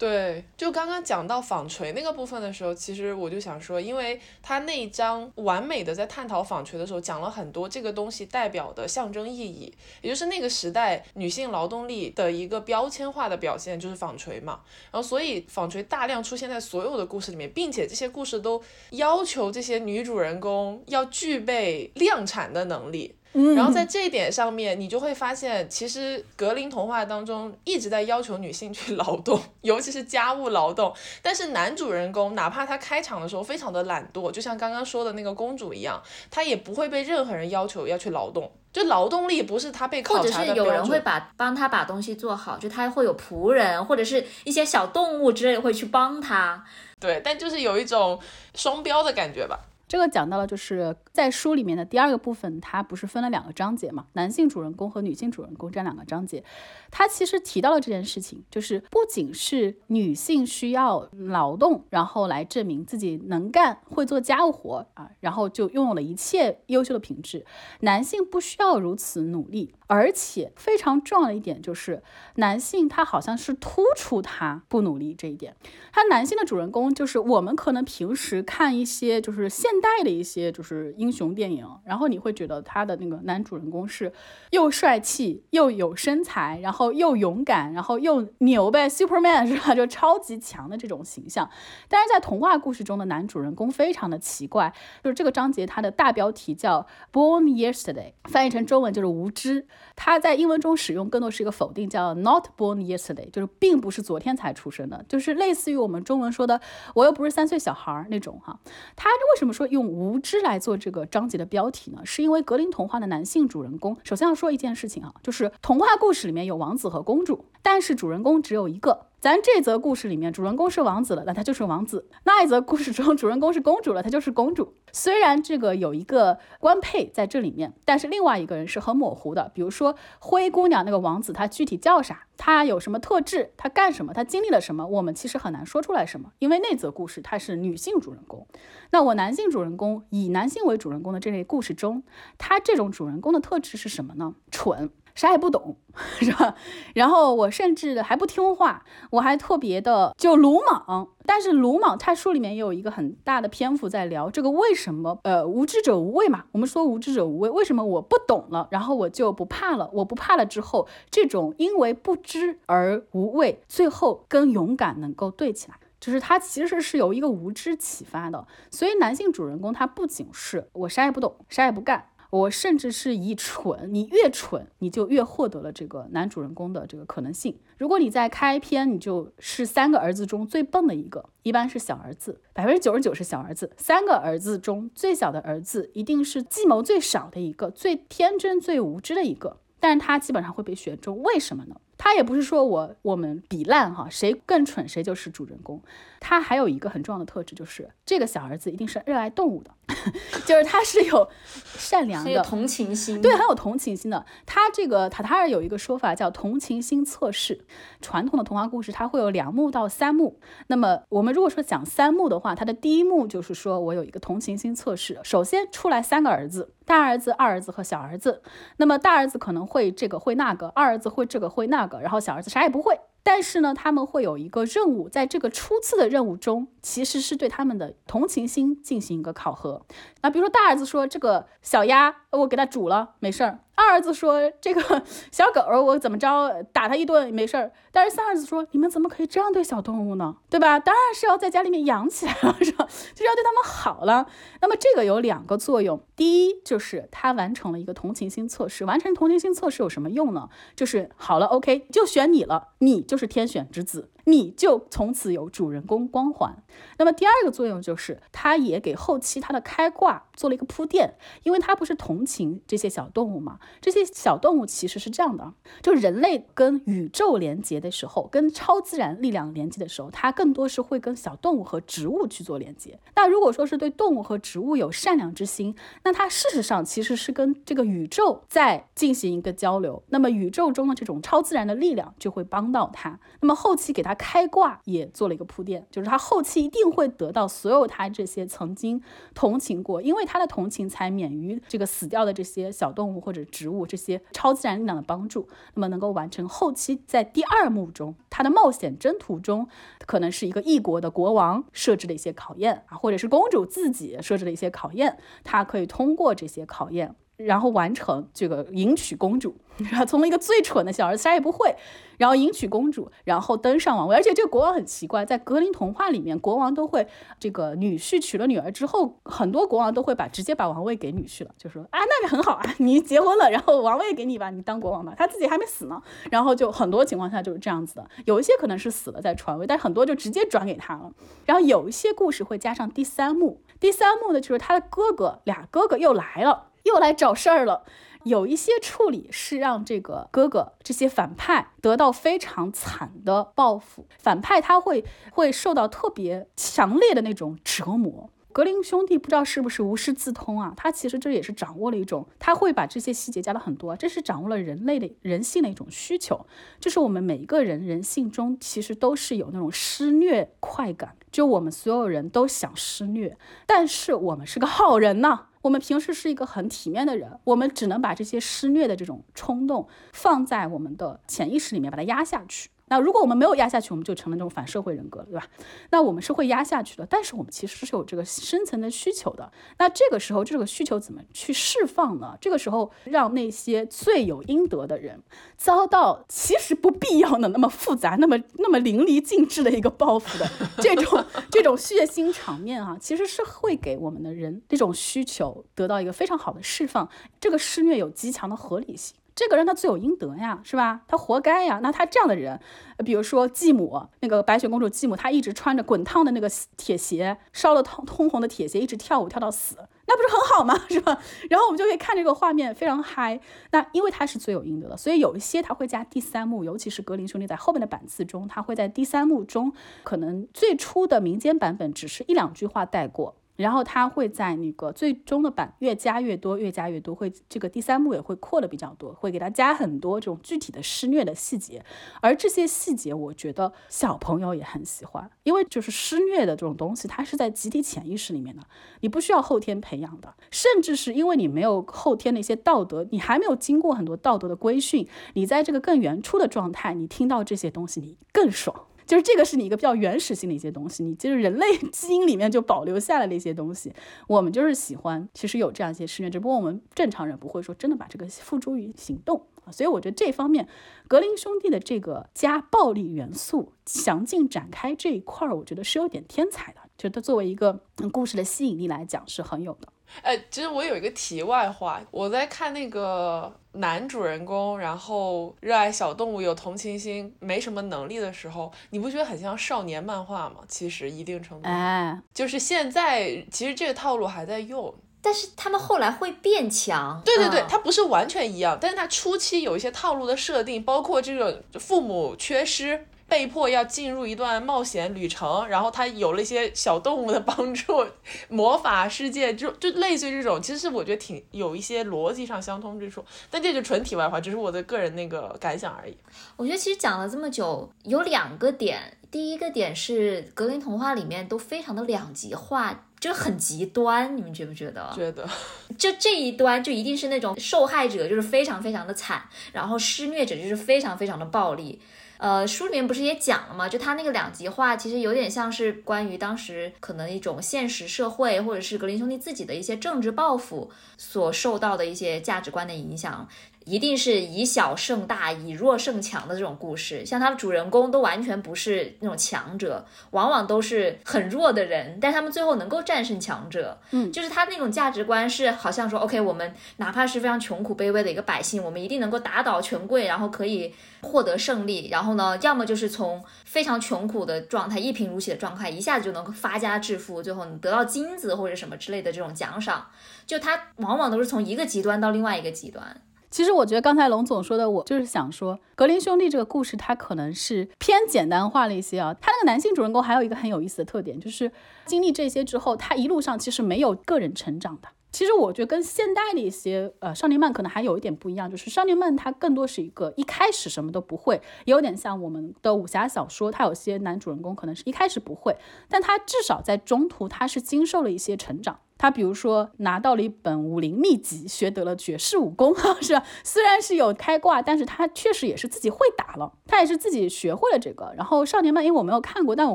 对，就刚刚讲到纺锤那个部分的时候，其实我就想说，因为他那一章完美的在探讨纺锤的时候，讲了很多这个东西代表的象征意义，也就是那个时代女性劳动力的一个标签化的表现，就是纺锤嘛。然后，所以纺锤大量出现在所有的故事里面，并且这些故事都要求这些女主人公要具备量产的能力。然后在这一点上面，你就会发现，其实格林童话当中一直在要求女性去劳动，尤其是家务劳动。但是男主人公哪怕他开场的时候非常的懒惰，就像刚刚说的那个公主一样，他也不会被任何人要求要去劳动。就劳动力不是他被考察的或者是有人会把帮他把东西做好，就他会有仆人或者是一些小动物之类的会去帮他。对，但就是有一种双标的感觉吧。这个讲到了，就是在书里面的第二个部分，它不是分了两个章节嘛？男性主人公和女性主人公这两个章节，它其实提到了这件事情，就是不仅是女性需要劳动，然后来证明自己能干、会做家务活啊，然后就拥有了一切优秀的品质，男性不需要如此努力。而且非常重要的一点就是，男性他好像是突出他不努力这一点。他男性的主人公就是我们可能平时看一些就是现代的一些就是英雄电影，然后你会觉得他的那个男主人公是又帅气又有身材，然后又勇敢，然后又牛呗，Superman 是吧？就超级强的这种形象。但是在童话故事中的男主人公非常的奇怪，就是这个章节它的大标题叫 Born Yesterday，翻译成中文就是无知。它在英文中使用更多是一个否定，叫 not born yesterday，就是并不是昨天才出生的，就是类似于我们中文说的我又不是三岁小孩那种哈。他为什么说用无知来做这个章节的标题呢？是因为格林童话的男性主人公，首先要说一件事情啊，就是童话故事里面有王子和公主，但是主人公只有一个。咱这则故事里面，主人公是王子了，那他就是王子；那一则故事中，主人公是公主了，她就是公主。虽然这个有一个官配在这里面，但是另外一个人是很模糊的。比如说灰姑娘那个王子，他具体叫啥？他有什么特质？他干什么？他经历了什么？我们其实很难说出来什么，因为那则故事他是女性主人公。那我男性主人公以男性为主人公的这类故事中，他这种主人公的特质是什么呢？蠢。啥也不懂，是吧？然后我甚至还不听话，我还特别的就鲁莽。但是鲁莽，他书里面也有一个很大的篇幅在聊这个为什么？呃，无知者无畏嘛。我们说无知者无畏，为什么我不懂了，然后我就不怕了？我不怕了之后，这种因为不知而无畏，最后跟勇敢能够对起来，就是他其实是由一个无知启发的。所以男性主人公他不仅是我啥也不懂，啥也不干。我甚至是以蠢，你越蠢，你就越获得了这个男主人公的这个可能性。如果你在开篇，你就是三个儿子中最笨的一个，一般是小儿子，百分之九十九是小儿子。三个儿子中最小的儿子一定是计谋最少的一个，最天真、最无知的一个，但是他基本上会被选中，为什么呢？他也不是说我我们比烂哈，谁更蠢谁就是主人公。他还有一个很重要的特质，就是这个小儿子一定是热爱动物的，就是他是有善良的同情心，对，很有同情心的。他这个塔塔尔有一个说法叫同情心测试。传统的童话故事它会有两幕到三幕，那么我们如果说讲三幕的话，它的第一幕就是说我有一个同情心测试。首先出来三个儿子，大儿子、二儿子和小儿子。那么大儿子可能会这个会那个，二儿子会这个会那个。然后小儿子啥也不会，但是呢，他们会有一个任务，在这个初次的任务中，其实是对他们的同情心进行一个考核。那比如说大儿子说这个小鸭我给它煮了没事儿，二儿子说这个 小狗我怎么着打它一顿没事儿，但是三儿子说你们怎么可以这样对小动物呢？对吧？当然是要在家里面养起来了，是吧？就是要对它们好了。那么这个有两个作用，第一就是他完成了一个同情心测试。完成同情心测试有什么用呢？就是好了，OK，就选你了，你就是天选之子。你就从此有主人公光环。那么第二个作用就是，它也给后期它的开挂做了一个铺垫，因为它不是同情这些小动物嘛？这些小动物其实是这样的，就人类跟宇宙连接的时候，跟超自然力量连接的时候，它更多是会跟小动物和植物去做连接。那如果说是对动物和植物有善良之心，那它事实上其实是跟这个宇宙在进行一个交流。那么宇宙中的这种超自然的力量就会帮到它。那么后期给它。开挂也做了一个铺垫，就是他后期一定会得到所有他这些曾经同情过，因为他的同情才免于这个死掉的这些小动物或者植物这些超自然力量的帮助，那么能够完成后期在第二幕中他的冒险征途中，可能是一个异国的国王设置的一些考验啊，或者是公主自己设置的一些考验，他可以通过这些考验。然后完成这个迎娶公主，然后从一个最蠢的小儿子啥也不会，然后迎娶公主，然后登上王位。而且这个国王很奇怪，在格林童话里面，国王都会这个女婿娶了女儿之后，很多国王都会把直接把王位给女婿了，就说啊，那个很好啊，你结婚了，然后王位给你吧，你当国王吧，他自己还没死呢。然后就很多情况下就是这样子的，有一些可能是死了再传位，但很多就直接转给他了。然后有一些故事会加上第三幕，第三幕呢就是他的哥哥俩哥哥又来了。又来找事儿了，有一些处理是让这个哥哥这些反派得到非常惨的报复，反派他会会受到特别强烈的那种折磨。格林兄弟不知道是不是无师自通啊？他其实这也是掌握了一种，他会把这些细节加了很多，这是掌握了人类的人性的一种需求，就是我们每一个人人性中其实都是有那种施虐快感，就我们所有人都想施虐，但是我们是个好人呐。我们平时是一个很体面的人，我们只能把这些施虐的这种冲动放在我们的潜意识里面，把它压下去。那如果我们没有压下去，我们就成了那种反社会人格了，对吧？那我们是会压下去的，但是我们其实是有这个深层的需求的。那这个时候，这个需求怎么去释放呢？这个时候，让那些罪有应得的人遭到其实不必要的那么复杂、那么那么淋漓尽致的一个报复的 这种这种血腥场面啊，其实是会给我们的人这种需求得到一个非常好的释放。这个施虐有极强的合理性。这个人他罪有应得呀，是吧？他活该呀。那他这样的人，比如说继母，那个白雪公主继母，她一直穿着滚烫的那个铁鞋，烧了通通红的铁鞋，一直跳舞跳到死，那不是很好吗？是吧？然后我们就可以看这个画面非常嗨。那因为他是罪有应得的，所以有一些他会加第三幕，尤其是格林兄弟在后面的版次中，他会在第三幕中，可能最初的民间版本只是一两句话带过。然后他会在那个最终的版越加越多，越加越多，会这个第三幕也会扩的比较多，会给他加很多这种具体的施虐的细节，而这些细节我觉得小朋友也很喜欢，因为就是施虐的这种东西，它是在集体潜意识里面的，你不需要后天培养的，甚至是因为你没有后天的一些道德，你还没有经过很多道德的规训，你在这个更原初的状态，你听到这些东西你更爽。就是这个是你一个比较原始性的一些东西，你就是人类 基因里面就保留下来的一些东西。我们就是喜欢，其实有这样一些施虐，只不过我们正常人不会说真的把这个付诸于行动啊。所以我觉得这方面，格林兄弟的这个加暴力元素详尽展开这一块儿，我觉得是有点天才的。觉得作为一个故事的吸引力来讲是很有的。哎，其实我有一个题外话，我在看那个男主人公，然后热爱小动物，有同情心，没什么能力的时候，你不觉得很像少年漫画吗？其实一定程度，哎，就是现在其实这个套路还在用，但是他们后来会变强。对对对，它不是完全一样，但是它初期有一些套路的设定，包括这种父母缺失。被迫要进入一段冒险旅程，然后他有了一些小动物的帮助，魔法世界就就类似于这种，其实是我觉得挺有一些逻辑上相通之处，但这就纯题外话，只是我的个人那个感想而已。我觉得其实讲了这么久，有两个点，第一个点是格林童话里面都非常的两极化，就很极端，你们觉不觉得？觉得，就这一端就一定是那种受害者就是非常非常的惨，然后施虐者就是非常非常的暴力。呃，书里面不是也讲了吗？就他那个两极化，其实有点像是关于当时可能一种现实社会，或者是格林兄弟自己的一些政治抱负所受到的一些价值观的影响。一定是以小胜大、以弱胜强的这种故事，像他的主人公都完全不是那种强者，往往都是很弱的人，但他们最后能够战胜强者。嗯，就是他那种价值观是好像说，OK，我们哪怕是非常穷苦卑微的一个百姓，我们一定能够打倒权贵，然后可以获得胜利。然后呢，要么就是从非常穷苦的状态、一贫如洗的状态，一下子就能够发家致富，最后你得到金子或者什么之类的这种奖赏。就他往往都是从一个极端到另外一个极端。其实我觉得刚才龙总说的，我就是想说，格林兄弟这个故事，它可能是偏简单化了一些啊。他那个男性主人公还有一个很有意思的特点，就是经历这些之后，他一路上其实没有个人成长的。其实我觉得跟现代的一些呃少年漫可能还有一点不一样，就是少年漫它更多是一个一开始什么都不会，也有点像我们的武侠小说，它有些男主人公可能是一开始不会，但他至少在中途他是经受了一些成长。他比如说拿到了一本武林秘籍，学得了绝世武功，是？虽然是有开挂，但是他确实也是自己会打了，他也是自己学会了这个。然后少年漫，因为我没有看过，但我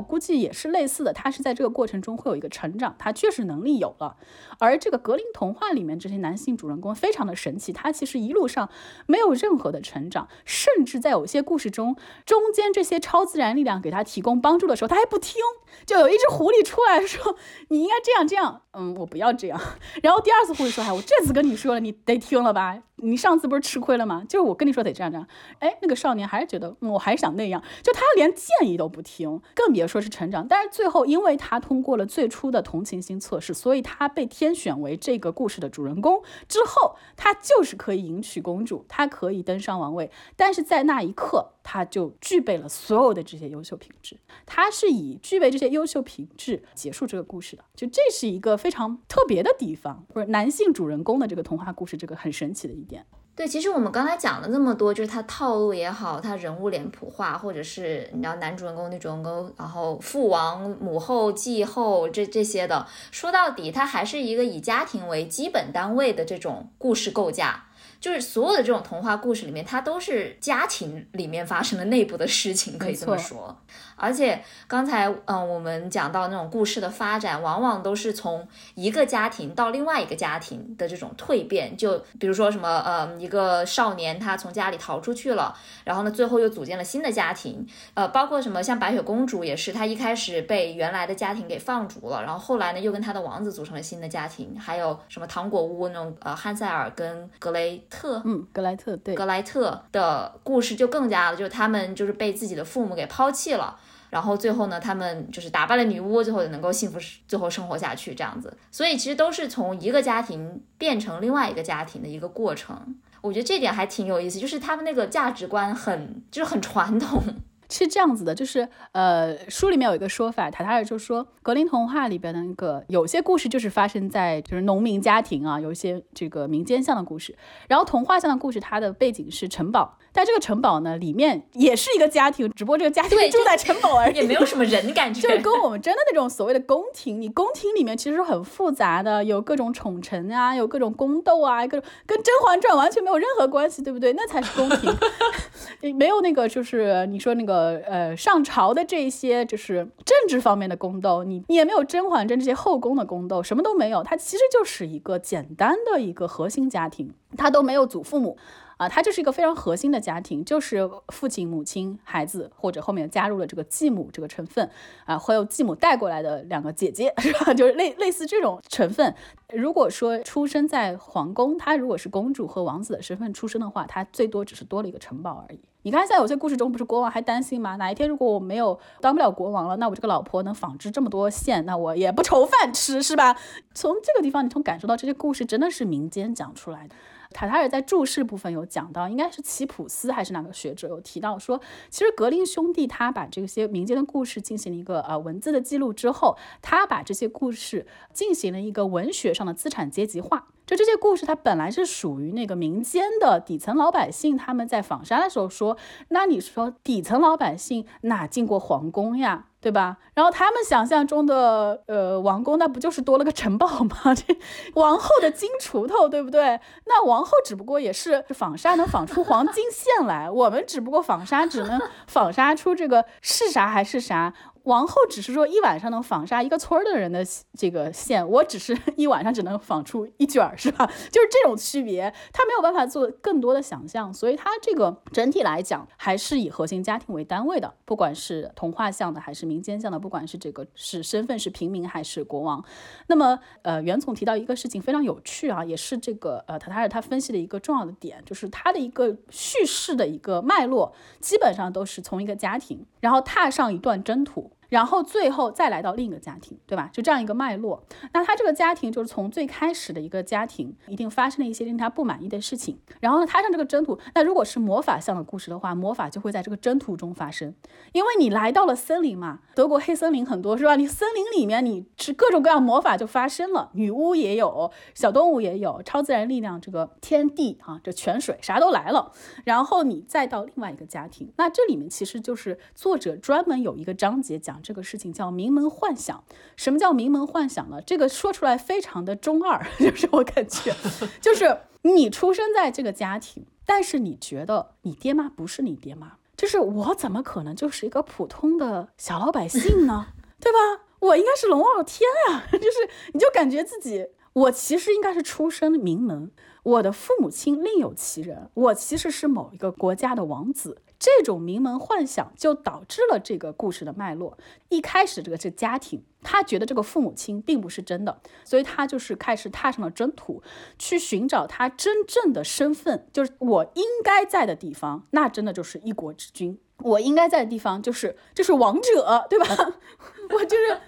估计也是类似的，他是在这个过程中会有一个成长，他确实能力有了。而这个格林童话里面这些男性主人公非常的神奇，他其实一路上没有任何的成长，甚至在有些故事中，中间这些超自然力量给他提供帮助的时候，他还不听，就有一只狐狸出来说：“你应该这样这样。”嗯，我不不要这样。然后第二次护士说：“哎，我这次跟你说了，你得听了吧？你上次不是吃亏了吗？就是我跟你说得这样这样。”哎，那个少年还是觉得，嗯，我还是想那样。就他连建议都不听，更别说是成长。但是最后，因为他通过了最初的同情心测试，所以他被天选为这个故事的主人公。之后，他就是可以迎娶公主，他可以登上王位。但是在那一刻，他就具备了所有的这些优秀品质。他是以具备这些优秀品质结束这个故事的。就这是一个非常特别的地方，不是男性主人公的这个童话故事，这个很神奇的一点。对，其实我们刚才讲了那么多，就是他套路也好，他人物脸谱化，或者是你知道男主人公、女主人公，然后父王、母后、继后这这些的，说到底，它还是一个以家庭为基本单位的这种故事构架。就是所有的这种童话故事里面，它都是家庭里面发生的内部的事情，可以这么说。而且刚才嗯，我们讲到那种故事的发展，往往都是从一个家庭到另外一个家庭的这种蜕变。就比如说什么呃，一个少年他从家里逃出去了，然后呢，最后又组建了新的家庭。呃，包括什么像白雪公主也是，她一开始被原来的家庭给放逐了，然后后来呢，又跟她的王子组成了新的家庭。还有什么糖果屋那种呃，汉塞尔跟格雷。特嗯，格莱特对格莱特的故事就更加了，就是他们就是被自己的父母给抛弃了，然后最后呢，他们就是打败了女巫，最后也能够幸福最后生活下去这样子。所以其实都是从一个家庭变成另外一个家庭的一个过程。我觉得这点还挺有意思，就是他们那个价值观很就是很传统。是这样子的，就是呃，书里面有一个说法，塔塔尔就说，格林童话里边的那个有些故事就是发生在就是农民家庭啊，有一些这个民间像的故事，然后童话像的故事，它的背景是城堡，但这个城堡呢里面也是一个家庭，只不过这个家庭住在城堡而已，也没有什么人感觉，就是跟我们真的那种所谓的宫廷，你宫廷里面其实很复杂的，有各种宠臣啊，有各种宫斗啊，各种跟《甄嬛传》完全没有任何关系，对不对？那才是宫廷，没有那个就是你说那个。呃呃，上朝的这些就是政治方面的宫斗，你你也没有甄嬛传这些后宫的宫斗，什么都没有，它其实就是一个简单的一个核心家庭，它都没有祖父母。啊，它就是一个非常核心的家庭，就是父亲、母亲、孩子，或者后面加入了这个继母这个成分，啊，会有继母带过来的两个姐姐，是吧？就是类类似这种成分。如果说出生在皇宫，他如果是公主和王子的身份出生的话，他最多只是多了一个城堡而已。你看，在有些故事中，不是国王还担心吗？哪一天如果我没有当不了国王了，那我这个老婆能纺织这么多线，那我也不愁饭吃，是吧？从这个地方，你从感受到这些故事真的是民间讲出来的。卡塔尔在注释部分有讲到，应该是齐普斯还是哪个学者有提到说，其实格林兄弟他把这些民间的故事进行了一个呃文字的记录之后，他把这些故事进行了一个文学上的资产阶级化。就这些故事，它本来是属于那个民间的底层老百姓，他们在纺纱的时候说，那你说底层老百姓哪进过皇宫呀？对吧？然后他们想象中的呃王宫，那不就是多了个城堡吗？这王后的金锄头，对不对？那王后只不过也是纺纱能纺出黄金线来，我们只不过纺纱只能 纺纱出这个是啥还是啥。王后只是说一晚上能纺纱一个村儿的人的这个线，我只是 一晚上只能纺出一卷儿，是吧？就是这种区别，他没有办法做更多的想象，所以他这个整体来讲还是以核心家庭为单位的，不管是童话像的还是民间像的，不管是这个是身份是平民还是国王。那么，呃，袁总提到一个事情非常有趣啊，也是这个呃塔塔尔他分析的一个重要的点，就是他的一个叙事的一个脉络，基本上都是从一个家庭，然后踏上一段征途。然后最后再来到另一个家庭，对吧？就这样一个脉络。那他这个家庭就是从最开始的一个家庭，一定发生了一些令他不满意的事情。然后呢，踏上这个征途。那如果是魔法像的故事的话，魔法就会在这个征途中发生，因为你来到了森林嘛。德国黑森林很多，是吧？你森林里面你是各种各样魔法就发生了，女巫也有，小动物也有，超自然力量，这个天地啊，这泉水啥都来了。然后你再到另外一个家庭，那这里面其实就是作者专门有一个章节讲。这个事情叫名门幻想。什么叫名门幻想呢？这个说出来非常的中二，就是我感觉，就是你出生在这个家庭，但是你觉得你爹妈不是你爹妈，就是我怎么可能就是一个普通的小老百姓呢？对吧？我应该是龙傲天啊！就是你就感觉自己，我其实应该是出身名门，我的父母亲另有其人，我其实是某一个国家的王子。这种名门幻想就导致了这个故事的脉络。一开始，这个是家庭，他觉得这个父母亲并不是真的，所以他就是开始踏上了征途，去寻找他真正的身份，就是我应该在的地方，那真的就是一国之君。我应该在的地方就是就是王者，对吧？我就是。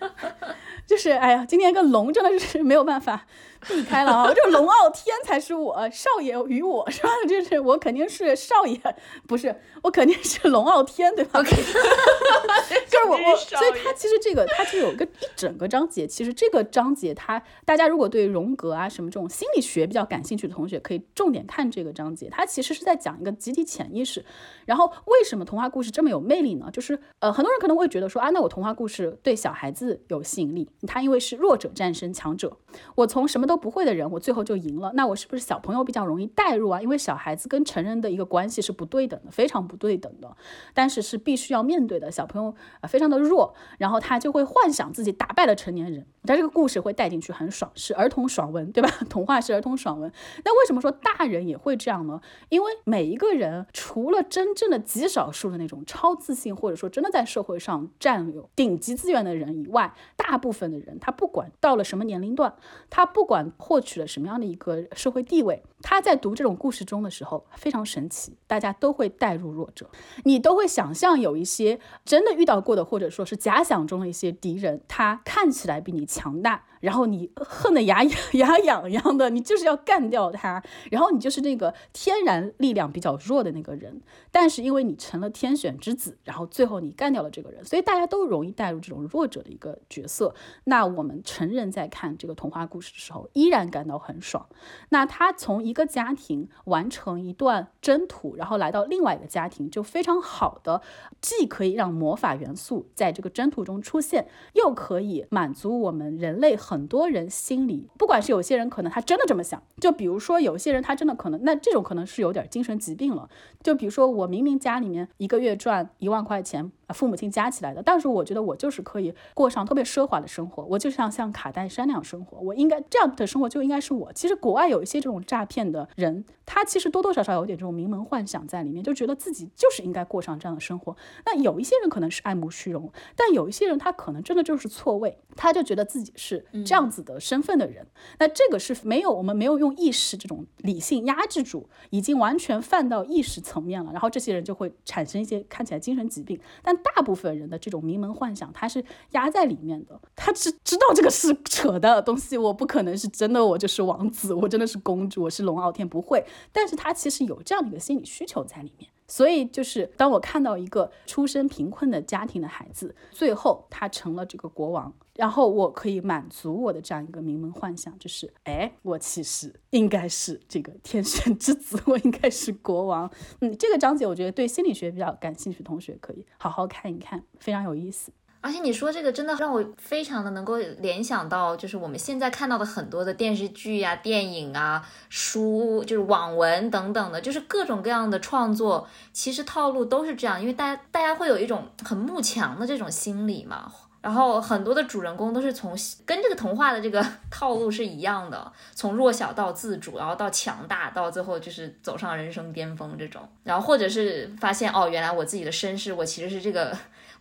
就是，哎呀，今天跟龙真的是没有办法避开了啊！这龙傲天才是我少爷与我是吧？就是我肯定是少爷，不是我肯定是龙傲天，对吧？就是我我，所以他其实这个他就有一个一整个章节，其实这个章节他大家如果对荣格啊什么这种心理学比较感兴趣的同学，可以重点看这个章节。他其实是在讲一个集体潜意识。然后为什么童话故事这么有魅力呢？就是呃，很多人可能会觉得说啊，那我童话故事对小孩子有吸引力。他因为是弱者战胜强者，我从什么都不会的人，我最后就赢了。那我是不是小朋友比较容易代入啊？因为小孩子跟成人的一个关系是不对等的，非常不对对等的，但是是必须要面对的。小朋友啊，非常的弱，然后他就会幻想自己打败了成年人。他这个故事会带进去，很爽，是儿童爽文，对吧？童话是儿童爽文。那为什么说大人也会这样呢？因为每一个人，除了真正的极少数的那种超自信，或者说真的在社会上占有顶级资源的人以外，大部分的人，他不管到了什么年龄段，他不管获取了什么样的一个社会地位，他在读这种故事中的时候非常神奇，大家都会带入弱者，你都会想象有一些真的遇到过的，或者说是假想中的一些敌人，他看起来比你强大。然后你恨得牙痒 牙痒痒的，你就是要干掉他。然后你就是那个天然力量比较弱的那个人，但是因为你成了天选之子，然后最后你干掉了这个人，所以大家都容易带入这种弱者的一个角色。那我们成人在看这个童话故事的时候，依然感到很爽。那他从一个家庭完成一段征途，然后来到另外一个家庭，就非常好的，既可以让魔法元素在这个征途中出现，又可以满足我们人类。很多人心里，不管是有些人可能他真的这么想，就比如说有些人他真的可能，那这种可能是有点精神疾病了。就比如说我明明家里面一个月赚一万块钱。父母亲加起来的，但是我觉得我就是可以过上特别奢华的生活，我就像像卡戴珊那样生活，我应该这样的生活就应该是我。其实国外有一些这种诈骗的人，他其实多多少少有点这种名门幻想在里面，就觉得自己就是应该过上这样的生活。那有一些人可能是爱慕虚荣，但有一些人他可能真的就是错位，他就觉得自己是这样子的身份的人。那这个是没有我们没有用意识这种理性压制住，已经完全泛到意识层面了，然后这些人就会产生一些看起来精神疾病，但。大部分人的这种名门幻想，他是压在里面的，他是知道这个是扯的东西，我不可能是真的，我就是王子，我真的是公主，我是龙傲天，不会。但是他其实有这样的一个心理需求在里面。所以就是当我看到一个出身贫困的家庭的孩子，最后他成了这个国王，然后我可以满足我的这样一个名门幻想，就是哎，我其实应该是这个天选之子，我应该是国王。嗯，这个章节我觉得对心理学比较感兴趣的同学可以好好看一看，非常有意思。而且你说这个真的让我非常的能够联想到，就是我们现在看到的很多的电视剧呀、电影啊、书，就是网文等等的，就是各种各样的创作，其实套路都是这样，因为大家大家会有一种很慕强的这种心理嘛。然后很多的主人公都是从跟这个童话的这个 套路是一样的，从弱小到自主，然后到强大，到最后就是走上人生巅峰这种。然后或者是发现哦，原来我自己的身世，我其实是这个。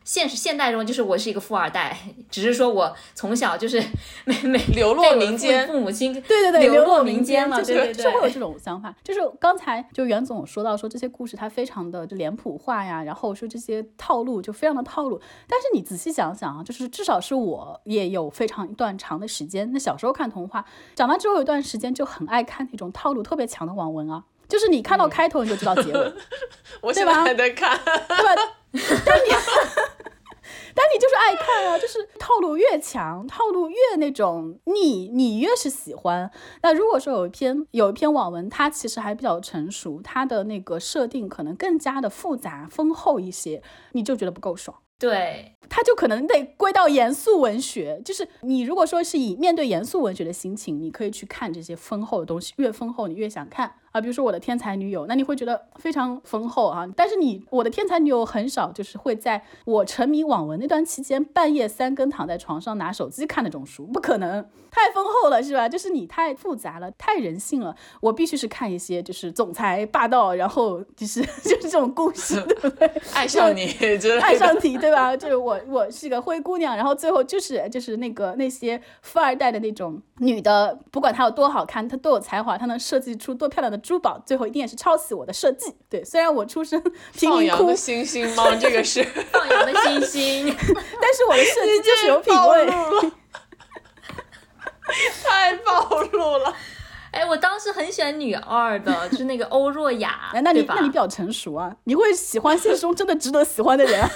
现实现代中，就是我是一个富二代，只是说我从小就是 没没流落民间，父母亲对对对流落民间嘛，对对对，是会有这种想法。就是刚才就袁总说到说这些故事它非常的就脸谱化呀，然后说这些套路就非常的套路。但是你仔细想想啊，就是至少是我也有非常一段长的时间，那小时候看童话，长大之后有一段时间就很爱看那种套路特别强的网文啊，就是你看到开头你就知道结尾，我现在还在看，对吧？但你。但你就是爱看啊，就是套路越强，套路越那种腻，你越是喜欢。那如果说有一篇有一篇网文，它其实还比较成熟，它的那个设定可能更加的复杂丰厚一些，你就觉得不够爽。对，它就可能得归到严肃文学。就是你如果说是以面对严肃文学的心情，你可以去看这些丰厚的东西，越丰厚你越想看。啊，比如说我的天才女友，那你会觉得非常丰厚啊。但是你我的天才女友很少，就是会在我沉迷网文那段期间，半夜三更躺在床上拿手机看那种书，不可能，太丰厚了，是吧？就是你太复杂了，太人性了。我必须是看一些就是总裁霸道，然后就是 就是这种故事，对不对？爱上你，爱上你，对吧？就是我我是个灰姑娘，然后最后就是就是那个那些富二代的那种女的，不管她有多好看，她多有才华，她能设计出多漂亮的。珠宝最后一定也是抄袭我的设计。对，虽然我出身贫民窟，放羊的星星吗？这个是 放羊的星星，但是我的设计就是有品味。太暴露了！哎，我当时很喜欢女二的，就是那个欧若雅。哎，那你那你比较成熟啊，你会喜欢现实中真的值得喜欢的人。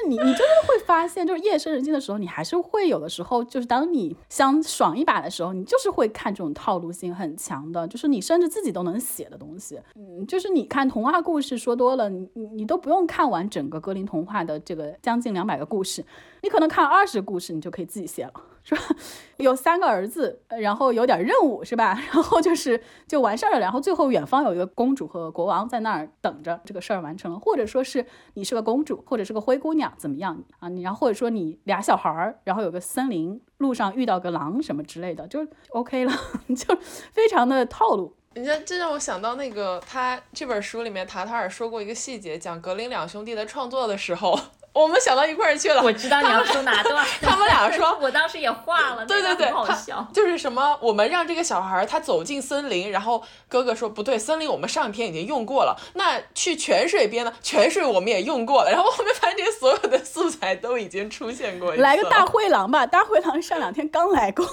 是你你就是会发现，就是夜深人静的时候，你还是会有的时候，就是当你想爽一把的时候，你就是会看这种套路性很强的，就是你甚至自己都能写的东西。嗯，就是你看童话故事说多了，你你你都不用看完整个格林童话的这个将近两百个故事，你可能看二十个故事，你就可以自己写了。是吧？有三个儿子，然后有点任务，是吧？然后就是就完事儿了。然后最后远方有一个公主和国王在那儿等着，这个事儿完成了。或者说是你是个公主，或者是个灰姑娘，怎么样啊？你然后或者说你俩小孩儿，然后有个森林，路上遇到个狼什么之类的，就 OK 了，就非常的套路。你这这让我想到那个他这本书里面塔塔尔说过一个细节，讲格林两兄弟的创作的时候。我们想到一块儿去了。我知道你要说哪段。他们俩说，我当时也画了。对对对，好笑。就是什么，我们让这个小孩他走进森林，然后哥哥说不对，森林我们上一篇已经用过了。那去泉水边呢？泉水我们也用过了。然后我们发现所有的素材都已经出现过。来个大灰狼吧，大灰狼上两天刚来过。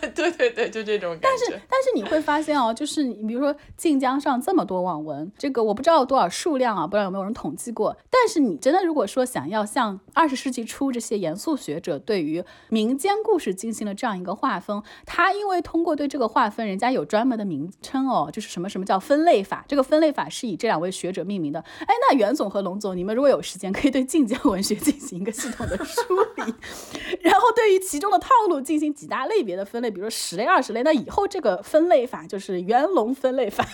对对对，就这种感觉。但是但是你会发现哦，就是你比如说晋江上这么多网文，这个我不知道有多少数量啊，不知道有没有人统计过。但是你真的如果说想要像二十世纪初这些严肃学者对于民间故事进行了这样一个划分，他因为通过对这个划分，人家有专门的名称哦，就是什么什么叫分类法，这个分类法是以这两位学者命名的。哎，那袁总和龙总，你们如果有时间，可以对晋江文学进行一个系统的梳理，然后对于其中的套路进行几大类别的分。类，比如说十类、二十类，那以后这个分类法就是元龙分类法，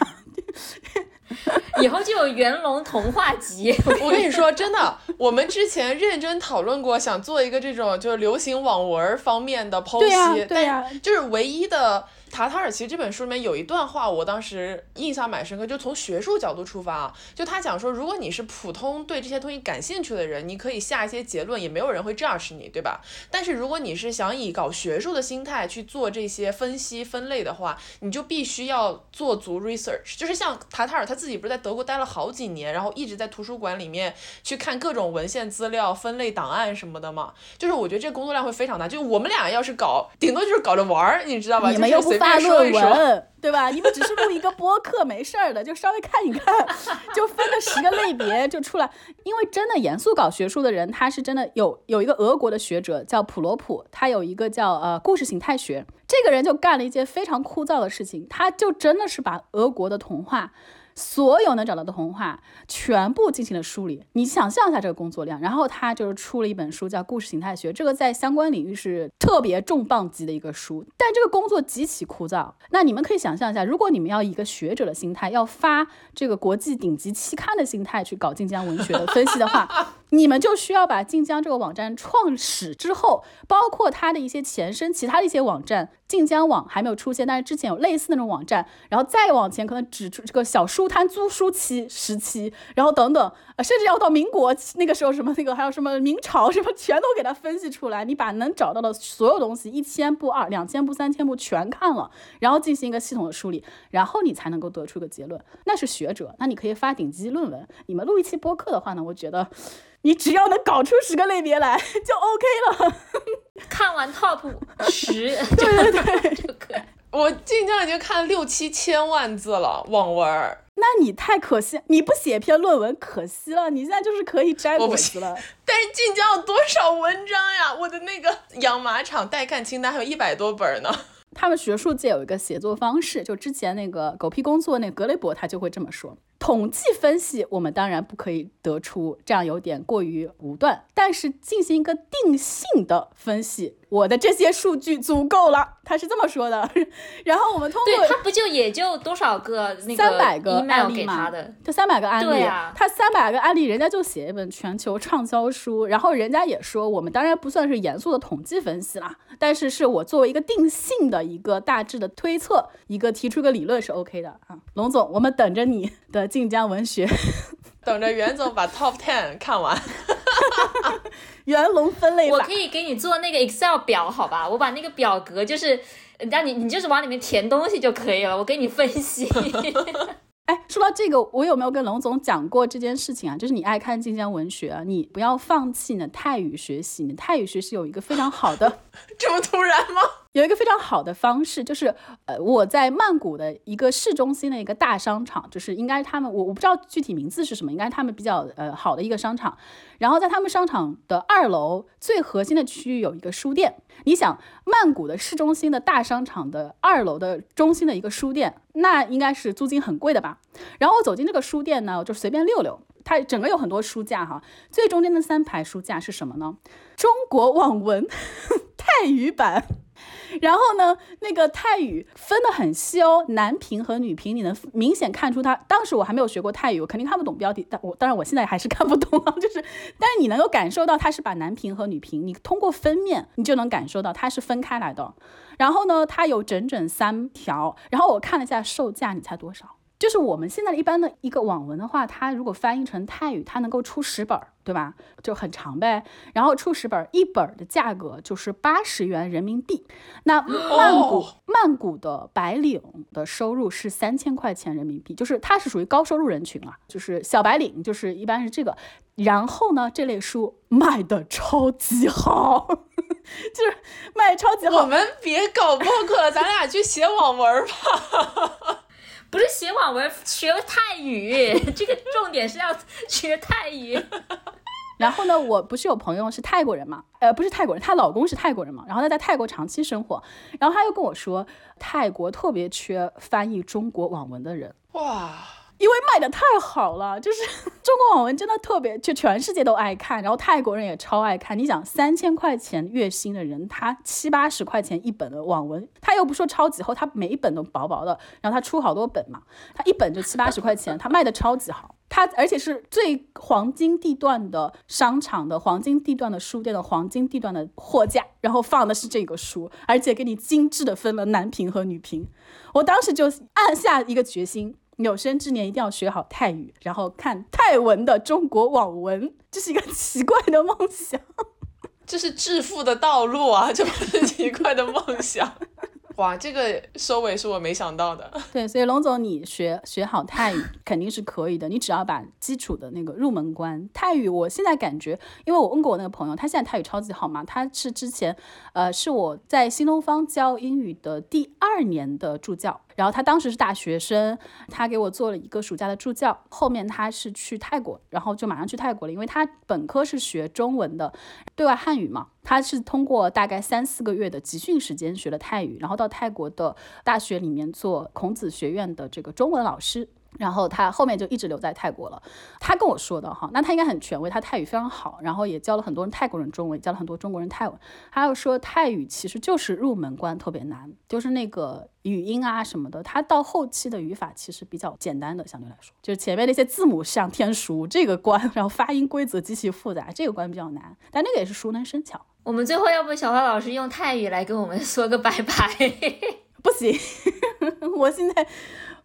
以后就有元龙童话集。我跟你说，真的，我们之前认真讨论过，想做一个这种就是流行网文方面的剖析，对呀，就是唯一的。塔塔尔其实这本书里面有一段话，我当时印象蛮深刻，就从学术角度出发啊，就他讲说，如果你是普通对这些东西感兴趣的人，你可以下一些结论，也没有人会 judge 你，对吧？但是如果你是想以搞学术的心态去做这些分析分类的话，你就必须要做足 research，就是像塔塔尔他自己不是在德国待了好几年，然后一直在图书馆里面去看各种文献资料、分类档案什么的嘛，就是我觉得这工作量会非常大，就我们俩要是搞，顶多就是搞着玩儿，你知道吧？你们又不发论。文，对吧？你们只是录一个播客，没事儿的，就稍微看一看，就分个十个类别就出来。因为真的严肃搞学术的人，他是真的有 有一个俄国的学者叫普罗普，他有一个叫呃故事形态学，这个人就干了一件非常枯燥的事情，他就真的是把俄国的童话。所有能找到的童话全部进行了梳理，你想象一下这个工作量，然后他就是出了一本书叫《故事形态学》，这个在相关领域是特别重磅级的一个书，但这个工作极其枯燥。那你们可以想象一下，如果你们要以一个学者的心态，要发这个国际顶级期刊的心态去搞晋江文学的分析的话，你们就需要把晋江这个网站创始之后，包括它的一些前身，其他的一些网站，晋江网还没有出现，但是之前有类似那种网站，然后再往前可能指出这个小书摊租书期时期，然后等等，呃，甚至要到民国那个时候什么那个还有什么明朝什么，全都给它分析出来，你把能找到的所有东西一千部、二两千部、三千部全看了，然后进行一个系统的梳理，然后你才能够得出一个结论，那是学者，那你可以发顶级论文。你们录一期播客的话呢，我觉得。你只要能搞出十个类别来就 OK 了。看完 top 十，对对对，就可以。我晋江已经看了六七千万字了网文儿，那你太可惜，你不写篇论文可惜了。你现在就是可以摘果子了。但是晋江有多少文章呀？我的那个养马场待看清单还有一百多本呢。他们学术界有一个写作方式，就之前那个狗屁工作那格雷伯他就会这么说：统计分析我们当然不可以得出，这样有点过于武断，但是进行一个定性的分析，我的这些数据足够了。他是这么说的。然后我们通过对他不就也就多少个那三百个案例嘛给他的？这三百个案例，对啊他三百个案例，人家就写一本全球畅销书，然后人家也说，我们当然不算是严肃的统计分析啦，但是是我作为一个定性的一个大致的推测，一个提出一个理论是 OK 的啊。龙总，我们等着你的晋江文学等着袁总把 Top Ten 看完。袁龙分类法我可。以给你做那个 Excel 表，好吧？我把那个表格就是让你，你就是往里面填东西就可以了，我给你分析。哎，说到这个，我有没有跟龙总讲过这件事情啊？就是你爱看晋江文学啊，你不要放弃你的泰语学习，你的泰语学习有一个非常好的。这么突然吗？有一个非常好的方式，就是呃，我在曼谷的一个市中心的一个大商场，就是应该他们我我不知道具体名字是什么，应该他们比较呃好的一个商场。然后在他们商场的二楼最核心的区域有一个书店。你想，曼谷的市中心的大商场的二楼的中心的一个书店，那应该是租金很贵的吧？然后我走进这个书店呢，我就随便溜溜。它整个有很多书架哈，最中间的三排书架是什么呢？中国网文 泰语版。然后呢，那个泰语分得很细哦，男频和女频，你能明显看出它。当时我还没有学过泰语，我肯定看不懂标题，但我当然我现在还是看不懂啊，就是，但是你能够感受到它是把男频和女频，你通过分面，你就能感受到它是分开来的。然后呢，它有整整三条，然后我看了一下售价，你猜多少？就是我们现在一般的一个网文的话，它如果翻译成泰语，它能够出十本儿，对吧？就很长呗。然后出十本儿，一本儿的价格就是八十元人民币。那曼谷、哦曼谷的白领的收入是三千块钱人民币，就是它是属于高收入人群啊，就是小白领，就是一般是这个。然后呢，这类书卖的超级好，就是卖得超级好。我们别搞播客了，咱俩去写网文吧。不是写网文，学泰语，这个重点是要学泰语。然后呢，我不是有朋友是泰国人嘛，呃，不是泰国人，她老公是泰国人嘛，然后她在泰国长期生活，然后她又跟我说，泰国特别缺翻译中国网文的人，哇，因为卖的太好了，就是 中国网文真的特别，就全世界都爱看，然后泰国人也超爱看。你想，三千块钱月薪的人，他七八十块钱一本的网文，他又不说超级厚，他每一本都薄薄的，然后他出好多本嘛，他一本就七八十块钱，他卖的超级好。他而且是最黄金地段的商场的黄金地段的书店的黄金地段的货架，然后放的是这个书，而且给你精致的分了男频和女频。我当时就暗下一个决心，有生之年一定要学好泰语，然后看泰文的中国网文，这是一个奇怪的梦想。这是致富的道路啊，这不是奇怪的梦想。哇，这个收尾是我没想到的。对，所以龙总，你学学好泰语肯定是可以的，你只要把基础的那个入门关泰语，我现在感觉，因为我问过我那个朋友，他现在泰语超级好嘛，他是之前，呃，是我在新东方教英语的第二年的助教。然后他当时是大学生，他给我做了一个暑假的助教。后面他是去泰国，然后就马上去泰国了，因为他本科是学中文的，对外汉语嘛。他是通过大概三四个月的集训时间学了泰语，然后到泰国的大学里面做孔子学院的这个中文老师。然后他后面就一直留在泰国了。他跟我说的哈，那他应该很权威，他泰语非常好，然后也教了很多人泰国人中文，教了很多中国人泰文。他又说泰语其实就是入门关特别难，就是那个语音啊什么的，他到后期的语法其实比较简单的，相对来说，就是前面那些字母像天书这个关，然后发音规则极其复杂，这个关比较难，但那个也是熟能生巧。我们最后要不小花老师用泰语来跟我们说个拜拜？不行，我现在。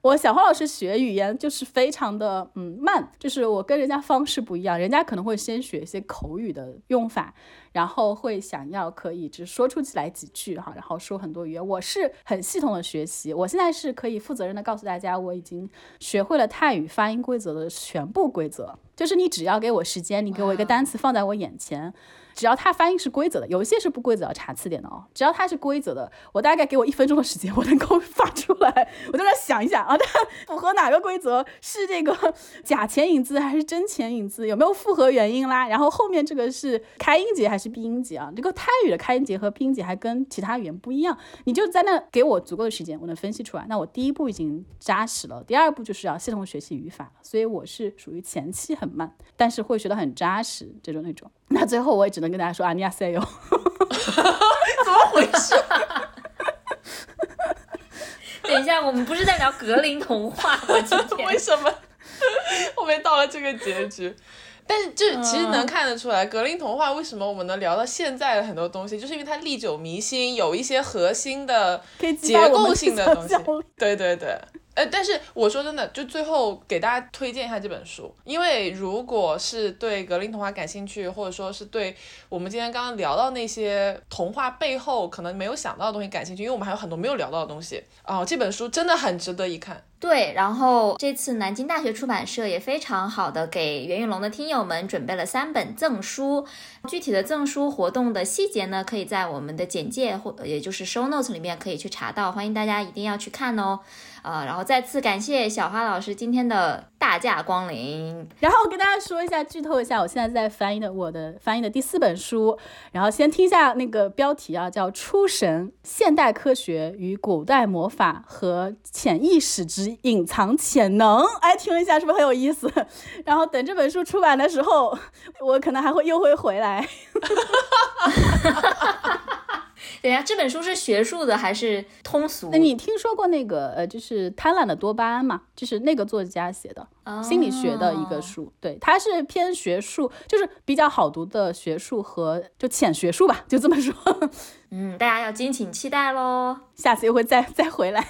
我小花老师学语言就是非常的嗯慢，就是我跟人家方式不一样，人家可能会先学一些口语的用法，然后会想要可以只说出起来几句哈，然后说很多语言。我是很系统的学习，我现在是可以负责任的告诉大家，我已经学会了泰语发音规则的全部规则，就是你只要给我时间，你给我一个单词放在我眼前。只要它发音是规则的，有一些是不规则要查词典的哦。只要它是规则的，我大概给我一分钟的时间，我能够发出来。我在那想一想啊，它符合哪个规则？是这个假前引字还是真前引字？有没有复合元音啦？然后后面这个是开音节还是闭音节啊？这个泰语的开音节和闭音节还跟其他语言不一样。你就在那给我足够的时间，我能分析出来。那我第一步已经扎实了，第二步就是要系统学习语法。所以我是属于前期很慢，但是会学得很扎实这种那种。那最后我也只能跟大家说啊，尼亚塞哟，怎么回事？等一下，我们不是在聊格林童话吗？今天为什么后面到了这个结局？但是就其实能看得出来，格林童话为什么我们能聊到现在的很多东西，就是因为它历久弥新，有一些核心的结构性的东西。对对对。呃，但是我说真的，就最后给大家推荐一下这本书，因为如果是对格林童话感兴趣，或者说是对我们今天刚刚聊到那些童话背后可能没有想到的东西感兴趣，因为我们还有很多没有聊到的东西啊，这本书真的很值得一看。对，然后这次南京大学出版社也非常好的给袁玉龙的听友们准备了三本赠书，具体的赠书活动的细节呢，可以在我们的简介或也就是 show notes 里面可以去查到，欢迎大家一定要去看哦。呃，然后再次感谢小花老师今天的大驾光临。然后我跟大家说一下，剧透一下，我现在在翻译的我的翻译的第四本书。然后先听一下那个标题啊，叫《出神：现代科学与古代魔法和潜意识之隐藏潜能》。哎，听一下是不是很有意思？然后等这本书出版的时候，我可能还会又会回来。等下，这本书是学术的还是通俗？那你听说过那个呃，就是贪婪的多巴胺吗？就是那个作家写的心理学的一个书，对，它是偏学术，就是比较好读的学术和就浅学术吧，就这么说。嗯，大家要敬请期待喽，下次又会再再回来。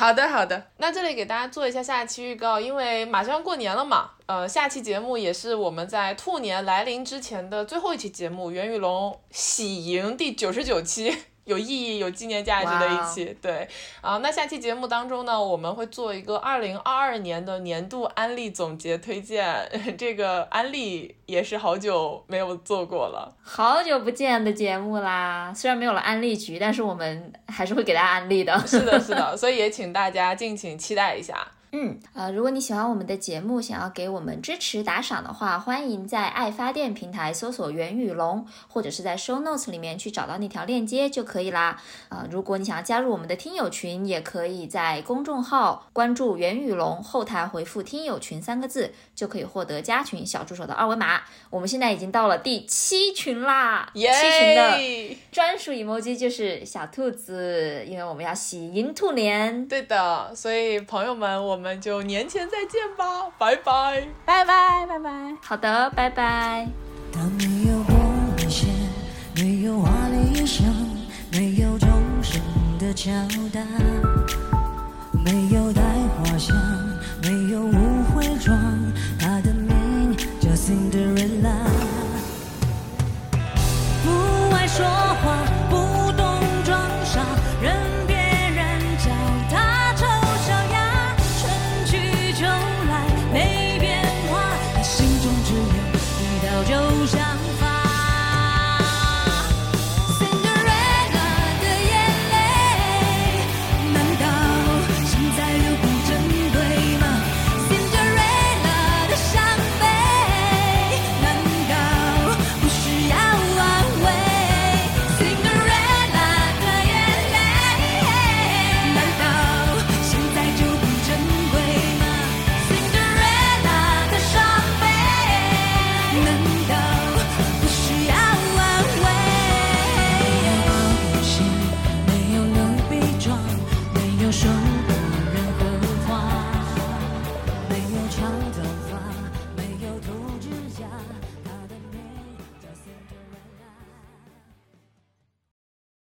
好的，好的，那这里给大家做一下下期预告，因为马上过年了嘛，呃，下期节目也是我们在兔年来临之前的最后一期节目，袁宇龙喜迎第九十九期。有意义、有纪念价值的一期，对啊。那下期节目当中呢，我们会做一个二零二二年的年度安利总结推荐。这个安利也是好久没有做过了，好久不见的节目啦。虽然没有了安利局，但是我们还是会给大家安利的。是的，是的，所以也请大家敬请期待一下。嗯，呃，如果你喜欢我们的节目，想要给我们支持打赏的话，欢迎在爱发电平台搜索袁宇龙，或者是在 show notes 里面去找到那条链接就可以啦。呃，如果你想要加入我们的听友群，也可以在公众号关注袁宇龙，后台回复“听友群”三个字，就可以获得加群小助手的二维码。我们现在已经到了第七群啦，七群的专属 emoji 就是小兔子，因为我们要喜迎兔年。对的，所以朋友们，我。们就年前再见吧，拜拜，拜拜，拜拜。好的，拜拜。当没有过线，没有华丽衣裳，没有钟声的交代。说话